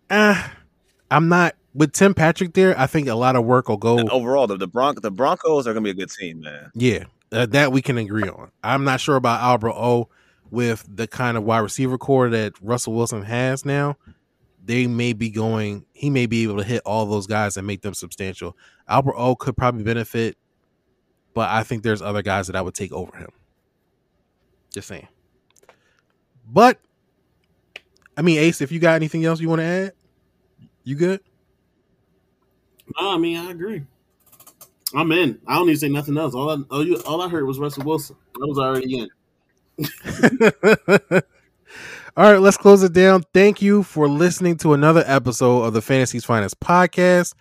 Uh, I'm not with Tim Patrick there. I think a lot of work will go. And overall, the the, Bron- the Broncos are gonna be a good team, man. Yeah, uh, that we can agree on. I'm not sure about Albert O with the kind of wide receiver corps that Russell Wilson has now. They may be going. He may be able to hit all those guys and make them substantial. Albert O could probably benefit, but I think there's other guys that I would take over him. Just saying. But I mean, Ace, if you got anything else you want to add, you good? No, I mean I agree. I'm in. I don't need to say nothing else. All I, all, you, all I heard was Russell Wilson. I was already in. All right, let's close it down. Thank you for listening to another episode of the Fantasy's Finest podcast.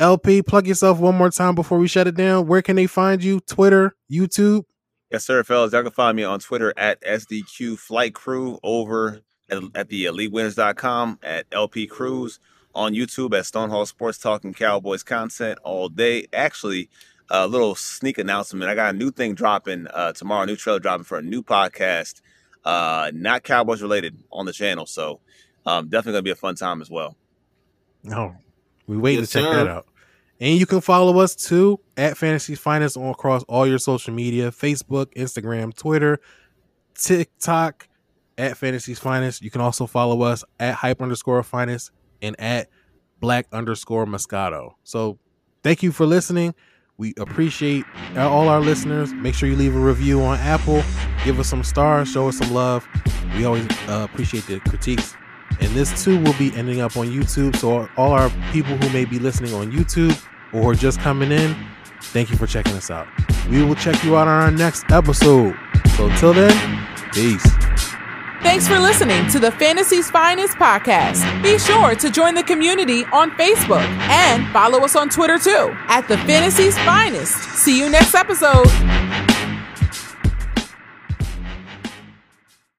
LP, plug yourself one more time before we shut it down. Where can they find you? Twitter, YouTube? Yes, sir, fellas. Y'all can find me on Twitter at SDQ Flight Crew over at, at the elitewinners.com at LP Cruise on YouTube at Stonehall Sports Talking Cowboys content all day. Actually, a little sneak announcement. I got a new thing dropping uh, tomorrow, a new trailer dropping for a new podcast, uh, not Cowboys related on the channel. So um, definitely going to be a fun time as well. No, we waiting Yes, to check sir. that out. And you can follow us too at Fantasy Finest on across all your social media Facebook, Instagram, Twitter, TikTok at Fantasy's Finest. You can also follow us at hype underscore finest and at black underscore Moscato. So thank you for listening. We appreciate all our listeners. Make sure you leave a review on Apple. Give us some stars. Show us some love. We always uh, appreciate the critiques. And this too will be ending up on YouTube. So all our people who may be listening on YouTube or just coming in, thank you for checking us out. We will check you out on our next episode. So until then, peace. Thanks for listening to the Fantasy's Finest podcast. Be sure to join the community on Facebook and follow us on Twitter too at the Fantasy's Finest. See you next episode.